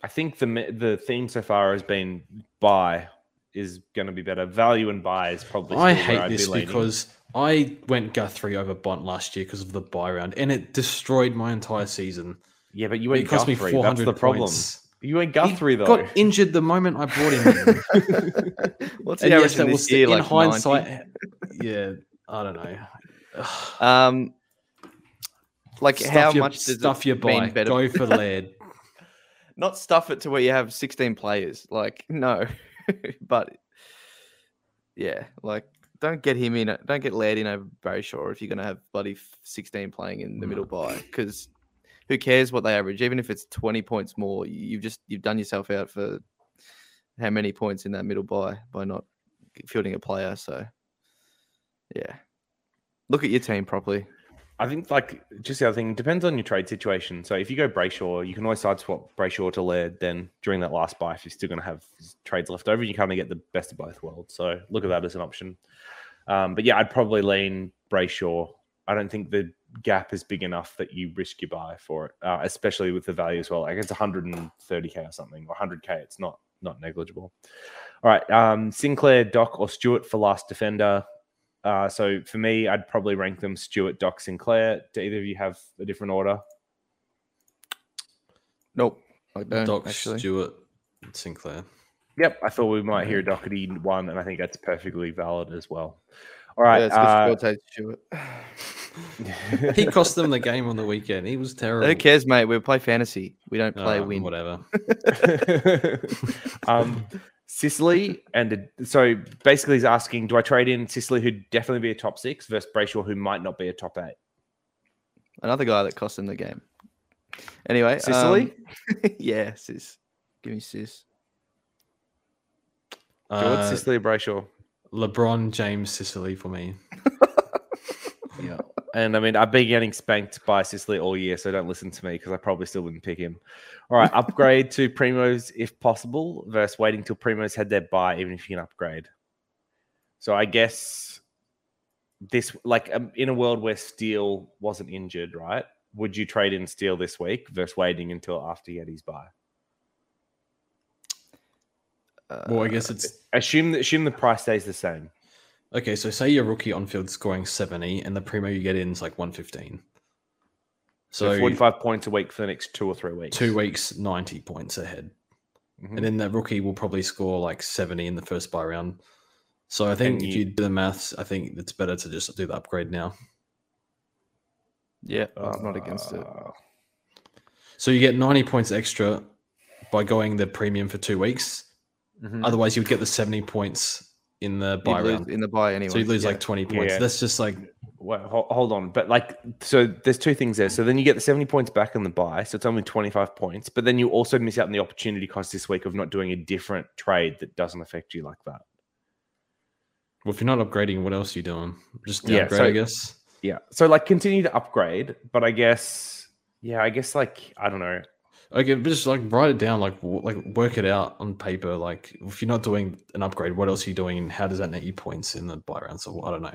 I think the the theme so far has been buy is going to be better. Value and buy is probably. I hate I'd be this leaning. because I went Guthrie over Bont last year because of the buy round, and it destroyed my entire season. yeah, but you It went cost me Guthrie. That's the problem. points. You went He Guthrie though. got injured the moment I brought him in. *laughs* what's he and yes, averaging that this was year in like hindsight. Yeah, I don't know. *sighs* um like Stuff how your, much does stuff it your mean buy? better Go for Laird. *laughs* not stuff it to where you have 16 players. Like, no. *laughs* but yeah, like don't get him in. Don't get Laird in over Brayshaw if you're going to have bloody 16 playing in the middle mm. by because who cares what they average? Even if it's 20 points more, you've just you've done yourself out for how many points in that middle by by not fielding a player. So yeah, look at your team properly. I think like just the other thing depends on your trade situation. So if you go Brayshaw, you can always side swap Brayshaw to Laird. Then during that last buy, if you're still going to have trades left over, you kind of get the best of both worlds. So look at that as an option. Um, but yeah, I'd probably lean Brayshaw. I don't think the gap is big enough that you risk your buy for it, uh, especially with the value as well. Like it's 130k or something, or 100k. It's not not negligible. All right, um, Sinclair, Doc, or Stewart for last defender. Uh, so for me, I'd probably rank them Stewart, Doc, Sinclair. Do either of you have a different order? Nope, I don't Doc actually. Stewart Sinclair. Yep, I thought we might hear Doherty one, and I think that's perfectly valid as well. All right, Yeah, uh, good Forte Stewart. He cost them the game on the weekend. He was terrible. Who cares, mate? We play fantasy. We don't play Uh, win. Whatever. *laughs* *laughs* um, Sicily, and so basically he's asking, do I trade in Sicily, who'd definitely be a top six, versus Brayshaw, who might not be a top eight? Another guy that cost him the game. Anyway, Sicily? um, *laughs* yeah, sis. Give me sis. George, Uh, Sicily, or Brayshaw. LeBron James Sicily for me. *laughs* Yeah. And I mean, I've been getting spanked by Sicily all year, so don't listen to me because I probably still wouldn't pick him. All right, upgrade to Primos if possible, versus waiting till Primos had their buy, even if you can upgrade. So I guess this, like, um, in a world where Steele wasn't injured, right? Would you trade in Steele this week versus waiting until after he had his buy? Well, I Uh, guess it's Assume that assume the price stays the same. Okay. So say your rookie on field scoring seventy, and the primo you get in is like one fifteen. So, So 45 points a week for the next two or three weeks. two weeks, ninety points ahead, Mhm. and then that rookie will probably score like seventy in the first buy round. So I think And if you- you do the maths, I think it's better to just do the upgrade now. yeah, I'm not against it. Uh, So you get ninety points extra by going the premium for two weeks. mhm. Otherwise, you would get the seventy points in the buy lose round. in the buy anyway. So you lose yeah. like twenty points. Yeah. That's just like Wait, hold, hold on. But like, so there's two things there. So then you get the 70 points back in the buy. So it's only 25 points. But then you also miss out on the opportunity cost this week of not doing a different trade that doesn't affect you like that. well, if you're not upgrading, what else are you doing? Just Yeah, downgrade, so- I guess. Yeah. So like continue to upgrade. But I guess, yeah, I guess like, I don't know. Okay, just like write it down, like w- like work it out on paper. Like if you're not doing an upgrade, what else are you doing, and how does that net you points in the buy round? So I don't know.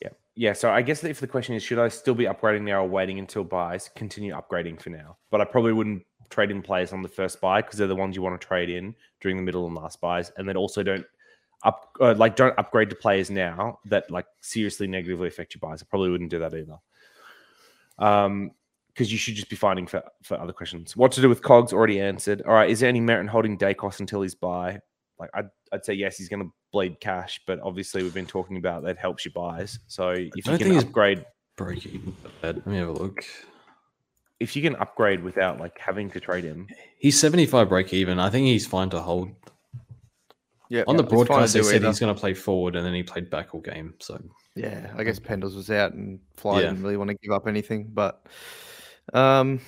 Yeah. Yeah. So I guess if the question is, should I still be upgrading now or waiting until buys? Continue upgrading for now. But I probably wouldn't trade in players on the first buy because they're the ones you want to trade in during the middle and last buys. And then also don't up uh, like don't upgrade to players now that like seriously negatively affect your buys. I probably wouldn't do that either. Um, because you should just be finding for, for other questions. What to do with Cogs already answered. All right, is there any merit in holding Daicos until he's buy? Like I'd, I'd say yes, he's going to bleed cash, but obviously we've been talking about that helps your buys. So if you don't can think he's- upgrade, Broke even. bad. Let me have a look. if you can upgrade without like having to trade him, He's 75 break even. I think he's fine to hold. Yeah, On the it's broadcast, they said either. he's going to play forward, and then he played back all game. So Yeah, I guess Pendles was out and Fly Yeah. didn't really want to give up anything, but um,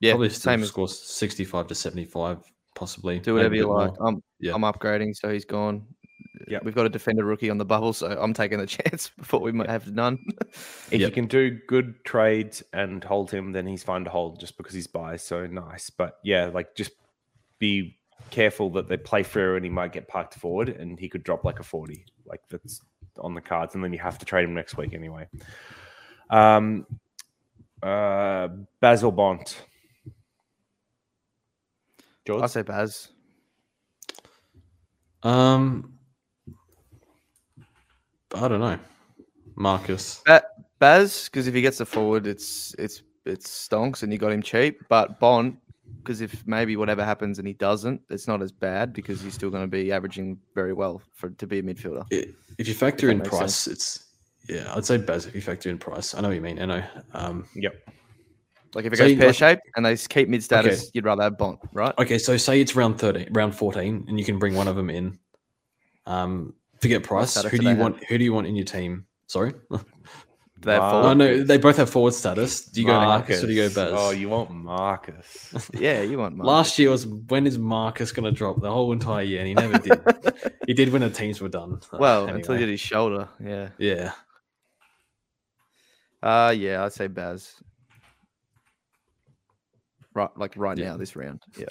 yeah, probably same as scores 65 to 75, possibly. do whatever you like. more. I'm Yeah. I'm upgrading, so he's gone. Yeah, we've got a defender rookie on the bubble, so I'm taking the *laughs* chance before we might have none. if you can do good trades and hold him, then he's fine to hold just because he's buys. So nice, but yeah, like just be careful that they play through and he might get parked forward and he could drop like a 40 like that's on the cards and then you have to trade him next week anyway um uh basil bont George? I say Baz. Um, I don't know. Marcus. Ba- Baz, because if he gets the forward, it's it's it's stonks, and you got him cheap. But Bont, because if maybe whatever happens and he doesn't, it's not as bad because he's still going to be averaging very well for to be a midfielder. I- If you factor that in makes price, it's yeah, I'd say Baz if you factor in price. I know what you mean. I know. Um, yep Like if it So goes pear like- shaped and they keep mid status, Okay. you'd rather have Bont, right? okay, so say it's round thirteen, round fourteen, and you can bring one of them in. Um, forget price. Who do you they have? want? Who do you want in your team? Sorry. *laughs* Do they? Oh no, they both have forward status. Do you go Marcus or do you go Baz? oh you want marcus *laughs* Yeah, you want Marcus. Last year was when is Marcus going to drop the whole entire year, and he never did. *laughs* he did when the teams were done. Well, until he anyway. did his shoulder. Yeah. yeah. Uh yeah, I'd say Baz. Right, like right Yeah. now, this round. Yeah.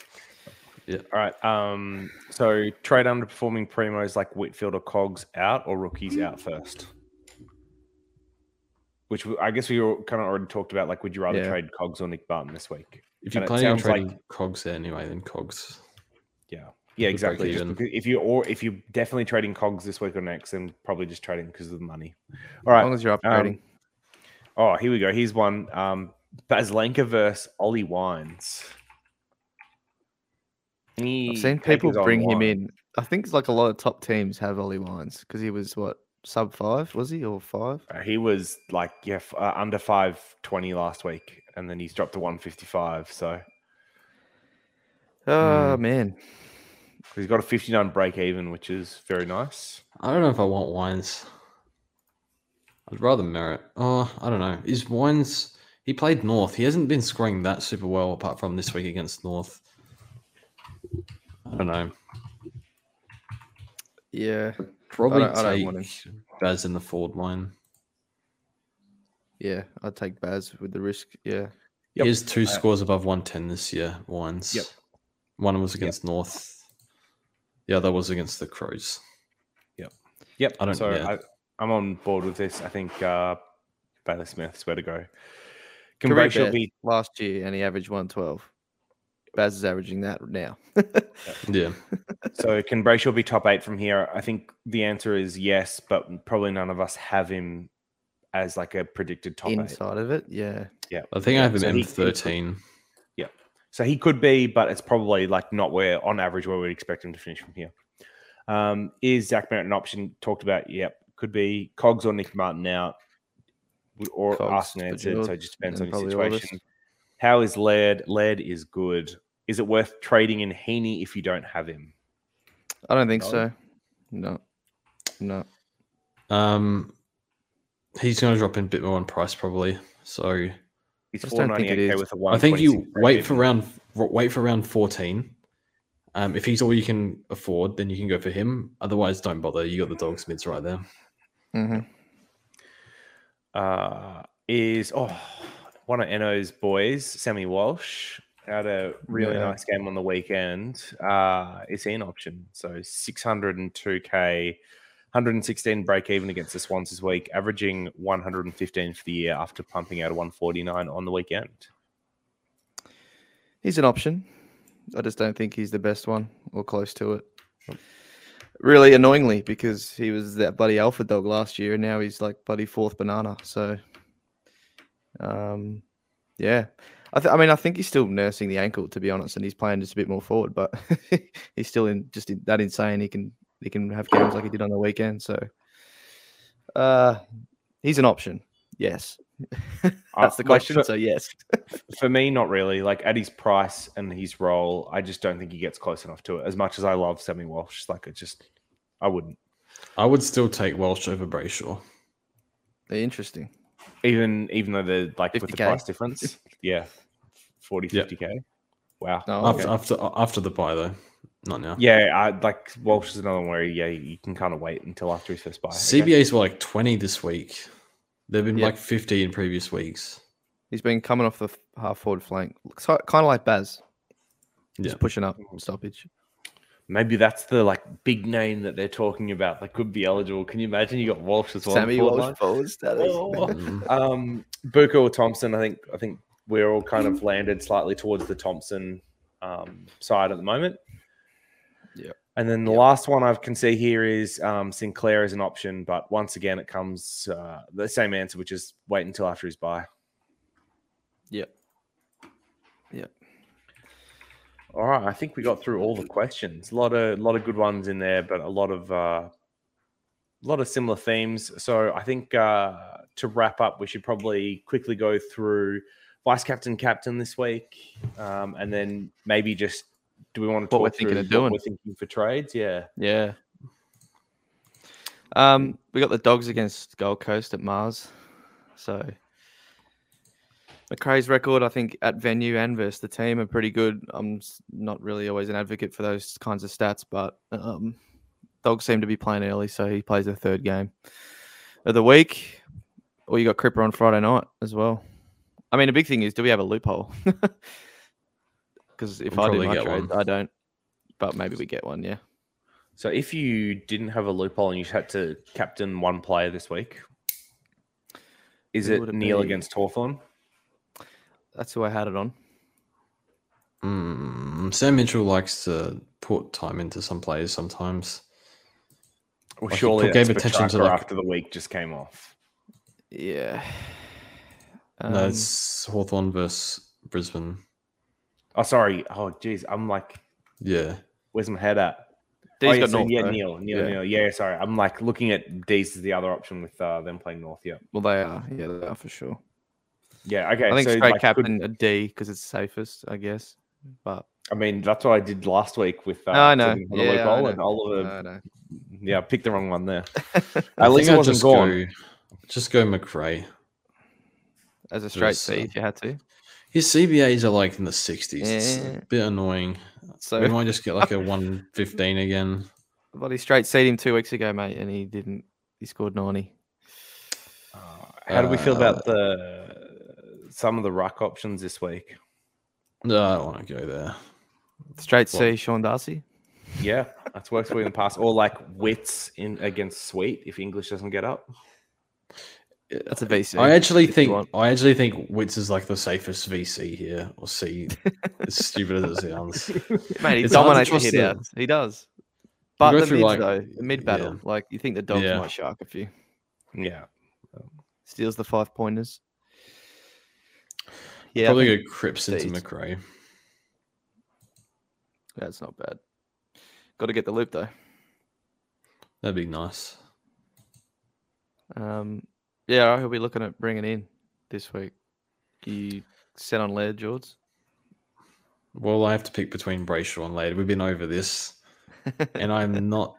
Yeah. All right um so trade underperforming primos like whitfield or cogs out or rookies out first which i guess we all kind of already talked about like would you rather Yeah. trade cogs or nick barton this week If you're And it planning on sounds like- trading cogs anyway, then cogs. Yeah, yeah, exactly. Just if you or if you're definitely trading cogs this week or next, then probably just trading because of the money. All right, As long as you're upgrading. Oh, here we go. Here's one. Um, Baslenka versus Ollie Wines. Any I've seen people on bring him in. I think it's like a lot of top teams have Ollie Wines because he was what sub five was he or five? Uh, he was like yeah f- uh, under five twenty last week, and then he's dropped to one fifty five. So Oh man, he's got a fifty nine break even, which is very nice. I don't know if I want wines. I'd rather Merrett. Oh, I don't know. Is wines? He played North. He hasn't been scoring that super well apart from this week against North. I don't know. yeah, Probably don't- I don't take want Baz in the forward line. yeah. I'd take Baz with the risk. Yeah, Yep. He has two Uh, scores above 110 this year, wines. Yep. One was against North. The other was against the Crows. Yep. Yep. I don't- so yeah. I, I'm on board with this. I think uh, Bailey Smith's where to go. Can Career Brayshaw be last year and he averaged one twelve. Baz is averaging that now. Yeah. *laughs* So can Brayshaw be top eight from here? I think the answer is yes, but probably none of us have him as like a predicted top eight. Inside of it, yeah. Yeah. I think I have him So in he- he could- 13. So he could be, but it's probably like not where on average where we'd expect him to finish from here. Um, is Zach Merrett an option? Talked about, yep, could be Cogs or Nick Martin out, or Cogs asked and for answered. So it just depends on your situation. August. How is Laird? Laird is good. Is it worth trading in Heaney if you don't have him? I don't think No? so. No. No. Um, he's going to drop in a bit more on price probably. So He's I just don't think ninety it eight k is. with a one. I think you wait for round wait for round 14. Um, if he's all you can afford, then you can go for him. Otherwise, don't bother. You got the dogs mids right there. Hmm uh, is oh one of Eno's boys, Sammy Walsh, had a really Yeah. nice game on the weekend. Uh, is he an option? So 602k, 116 break even against the Swans this week, averaging 115 for the year after pumping out a 149 on the weekend. He's an option. I just don't think he's the best one or close to it. Really annoyingly, because he was that bloody alpha dog last year, and now he's like bloody fourth banana. So, um, yeah, I, th- I mean, I think he's still nursing the ankle to be honest, and he's playing just a bit more forward, but *laughs* he's still in just in, that insane. He can he can have games like he did on the weekend. So, uh, he's an option. Yes, *laughs* uh, that's the like, question. for- so yes, *laughs* For me, not really. Like at his price and his role, I just don't think he gets close enough to it. As much as I love Sammy Walsh, like it just, I wouldn't. I would still take Walsh over Brayshaw. they're interesting. even even though they're like with the price difference *laughs* yeah 40 Yep. 50k wow Oh, After, okay. after after the buy though, not now. yeah I, like walsh is another one where yeah you can kind of wait until after his first buy okay? CBAs were like 20 this week. They've been Yeah. like 50 in previous weeks. He's been coming off the half forward flank, kind of like Baz, Yeah. just pushing up stoppage. maybe that's the like big name that they're talking about that could be eligible can you imagine you got walsh as well Sammy forward Walsh line? forward status. Oh. *laughs* Mm. um Buko or thompson i think i think we're all kind of landed slightly towards the thompson um, side at the moment Yep. And then the last one I can see here is um, Sinclair as an option, but once again, it comes uh, the same answer, which is wait until after his buy. Yep. Yep. All right, I think we got through all the questions. A lot of lot of good ones in there, but a lot of uh, a lot of similar themes. So I think uh, to wrap up, we should probably quickly go through vice captain, captain this week, um, and then maybe just do we want to What we're thinking of doing. we're thinking for trades? Yeah. Yeah. Um, we got the dogs against Gold Coast at Mars. So Macrae's record, I think, at venue and versus the team are pretty good. I'm not really always an advocate for those kinds of stats, but um, dogs seem to be playing early, so he plays the third game of the week. Or you got Cripper on Friday night as well. I mean, the big thing is, do we have a loophole? *laughs* Because if We'll I do probably my get trade, one. I don't. But maybe we get one, yeah. So if you didn't have a loophole and you had to captain one player this week, is Who it would it Neale be? against Hawthorn? That's who I had it on. Mm, Sam Mitchell likes to put time into some players sometimes. Well, Like, he surely put- that's gave attention to, Petracca like- after the week just came off. Yeah. no, Um, it's Hawthorn versus Brisbane. Oh, sorry. Oh, geez. I'm like, Yeah. where's my head at? D's oh, yeah, got so North, yeah, though. Neale, Neale, Yeah. Neale. Yeah, sorry. I'm like looking at D's as the other option with uh, them playing North. Yeah. Well, they are. Yeah, they are for sure. Yeah. Okay. I think so, straight like, could- captain a D because it's safest, I guess. But I mean, that's what I did last week with. Uh, No, I know. Sydney on the Yeah, I know. and Oliver. no, no. Yeah, I picked the wrong one there. *laughs* At least it I'd wasn't just gone. Go, just go Macrae. as a straight Just, C uh, if you had to. His CBAs are like in the 60s. It's a bit annoying. So we might just get like a *laughs* 115 again. but he straight seed him two weeks ago, mate, and he didn't. He scored ninety. Uh, how do we feel about the some of the ruck options this week? No, I don't want to go there. Straight Well- C, Sean Darcy. Yeah, that's worked for you in the past. Or like Witts in against Sweet if English doesn't get up. That's a VC. I actually think. I actually think Witts is like the safest VC here, or C. *laughs* as stupid as it sounds. Mate, he It's dominates the hit outs. He does. But the mids, like- though, mid battle, like you think the dogs Yeah. might shark a few. Yeah. Steals the five pointers. Yeah, Probably go Cripps into. Macrae. that's not bad. Got to get the loop though. That'd be nice. Um, yeah, I'll be looking at bringing in this week. You set on Laird, George? Well, I have to pick between Brayshaw and Laird. We've been over this, and I'm *laughs* not.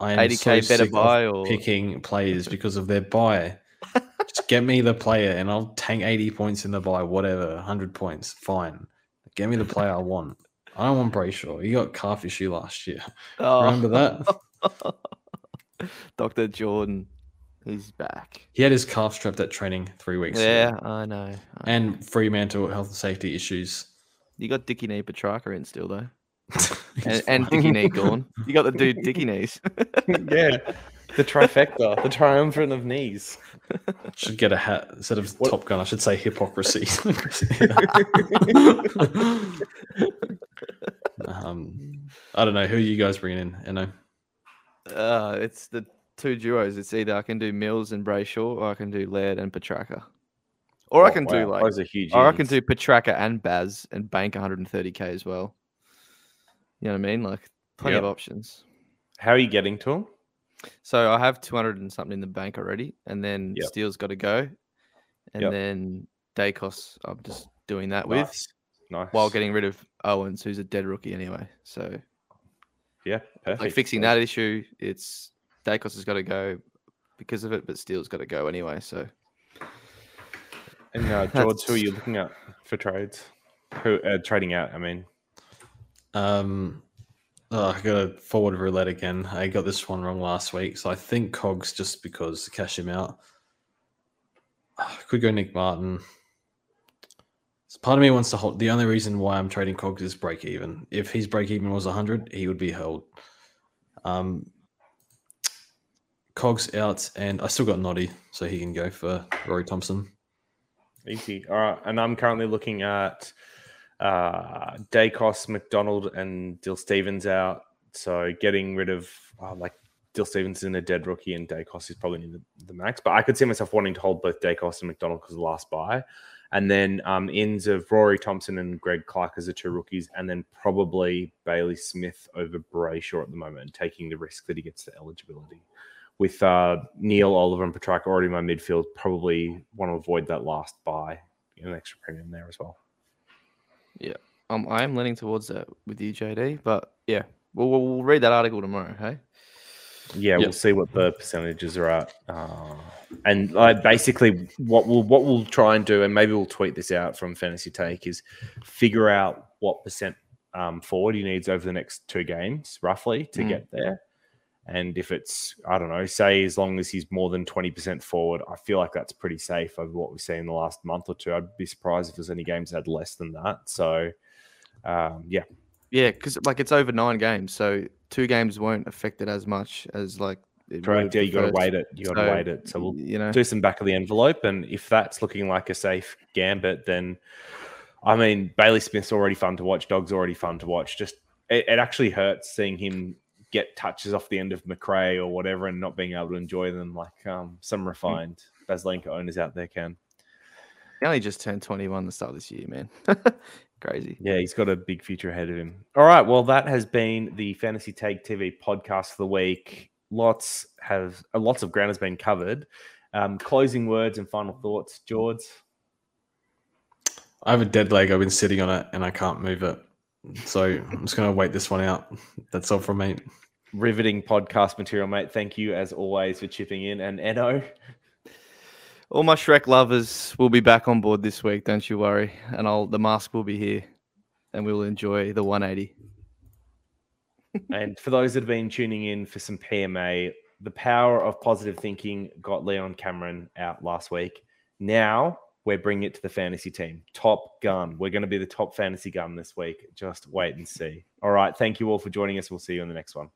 I am 80k so better buy or picking players because of their buy. Just get me the player, and I'll tank 80 points in the buy, whatever, 100 points, fine. Get me the player I want. I don't want Brayshaw. You got calf issue last year. oh, Remember that? *laughs* Dr. Jordan, he's back. He had his calf strapped at training three weeks Yeah, ago. I know. I know. And Fremantle health and safety issues. You got Dicky Knee Petracca in still though, *laughs* and, and fine. Dicky Knee gone. You got the dude Dicky Knees. *laughs* yeah. The trifecta, the triumvirate of knees. Should get a hat instead of What- Top Gun. I should say hypocrisy. *laughs* um, I don't know who are you guys bringing in. You know, Uh, it's the two duos. It's either I can do Mills and Brayshaw, or I can do Laird and Petracca, or I Oh, can do like those are huge. or I can do Petracca and Baz and bank 130k as well. You know what I mean? Like plenty of options. How are you getting to them? So I have 200 and something in the bank already, and then Yep. Steele's got to go, and Yep. then Daicos. I'm just doing that with Nice. Nice. while getting rid of Owens, who's a dead rookie anyway. So yeah, perfect. like fixing that issue, it's Daicos has got to go because of it, but Steele's got to go anyway. So And uh, *laughs* George, who are you looking at for trades? Who uh, trading out? I mean, um, oh, I got a forward roulette again. I got this one wrong last week, so I think Cogs just because to cash him out. Ah, *sighs* Could go Nick Martin. So part of me wants to hold. The only reason why I'm trading Cogs is break even. If his break even was 100, he would be held. Um, Cogs out, and I still got Noddy, so he can go for Rory Thompson. easy. All right, and I'm currently looking at uh, Daicos, McDonald, and Dill Stevens out. So getting rid of uh, like Dill Stevens is in a dead rookie, and Daicos is probably the, the max. But I could see myself wanting to hold both Daicos and McDonald because the last buy. And then um, ends of Rory Thompson and Greg Clark as the two rookies, and then probably Bailey Smith over Brayshaw at the moment, taking the risk that he gets the eligibility. With uh, Neale, Oliver, and Petracca already in my midfield, probably want to avoid that last buy, get an extra premium there as well. Yeah, um, I am leaning towards that with you, JD. But yeah, we'll, we'll, we'll read that article tomorrow. Hey, Yeah, Yep. we'll see what the percentages are at, uh, and uh, basically what we'll what we'll try and do, and maybe we'll tweet this out from Fantasy Take, is figure out what percent um, forward he needs over the next two games, roughly, to Mm. get there. And if it's, I don't know, say as long as he's more than twenty percent forward, I feel like that's pretty safe over what we've seen in the last month or two. I'd be surprised if there's any games that had less than that. So, um, yeah, yeah, because like it's over nine games, so two games won't affect it as much as like it correct. Yeah, you got to wait it. You got to So, wait it. So we'll you know, do some back of the envelope, and if that's looking like a safe gambit, then I mean Bailey Smith's already fun to watch. Dog's already fun to watch. Just it, it actually hurts seeing him get touches off the end of Macrae or whatever, and not being able to enjoy them like um, some refined Baslenka owners out there can. he only just turned 21 the start of this year, man. *laughs* Crazy. Yeah, he's got a big future ahead of him. All right, well, that has been the Fantasy Take TV podcast for the week. Lots have uh, lots of ground has been covered. Um, closing words and final thoughts, George. I have a dead leg. I've been sitting on it and I can't move it. So I'm just going to wait this one out. That's all from me. riveting podcast material, mate. Thank you as always for chipping in. And Eno, All my Shrek lovers will be back on board this week, don't you worry. And I'll the mask will be here and we'll enjoy the 180. and for those that have been tuning in for some PMA, the power of positive thinking got Leon Cameron out last week. Now we're bringing it to the fantasy team. Top gun. We're going to be the top fantasy gun this week. Just wait and see. All right. Thank you all for joining us. We'll see you in the next one.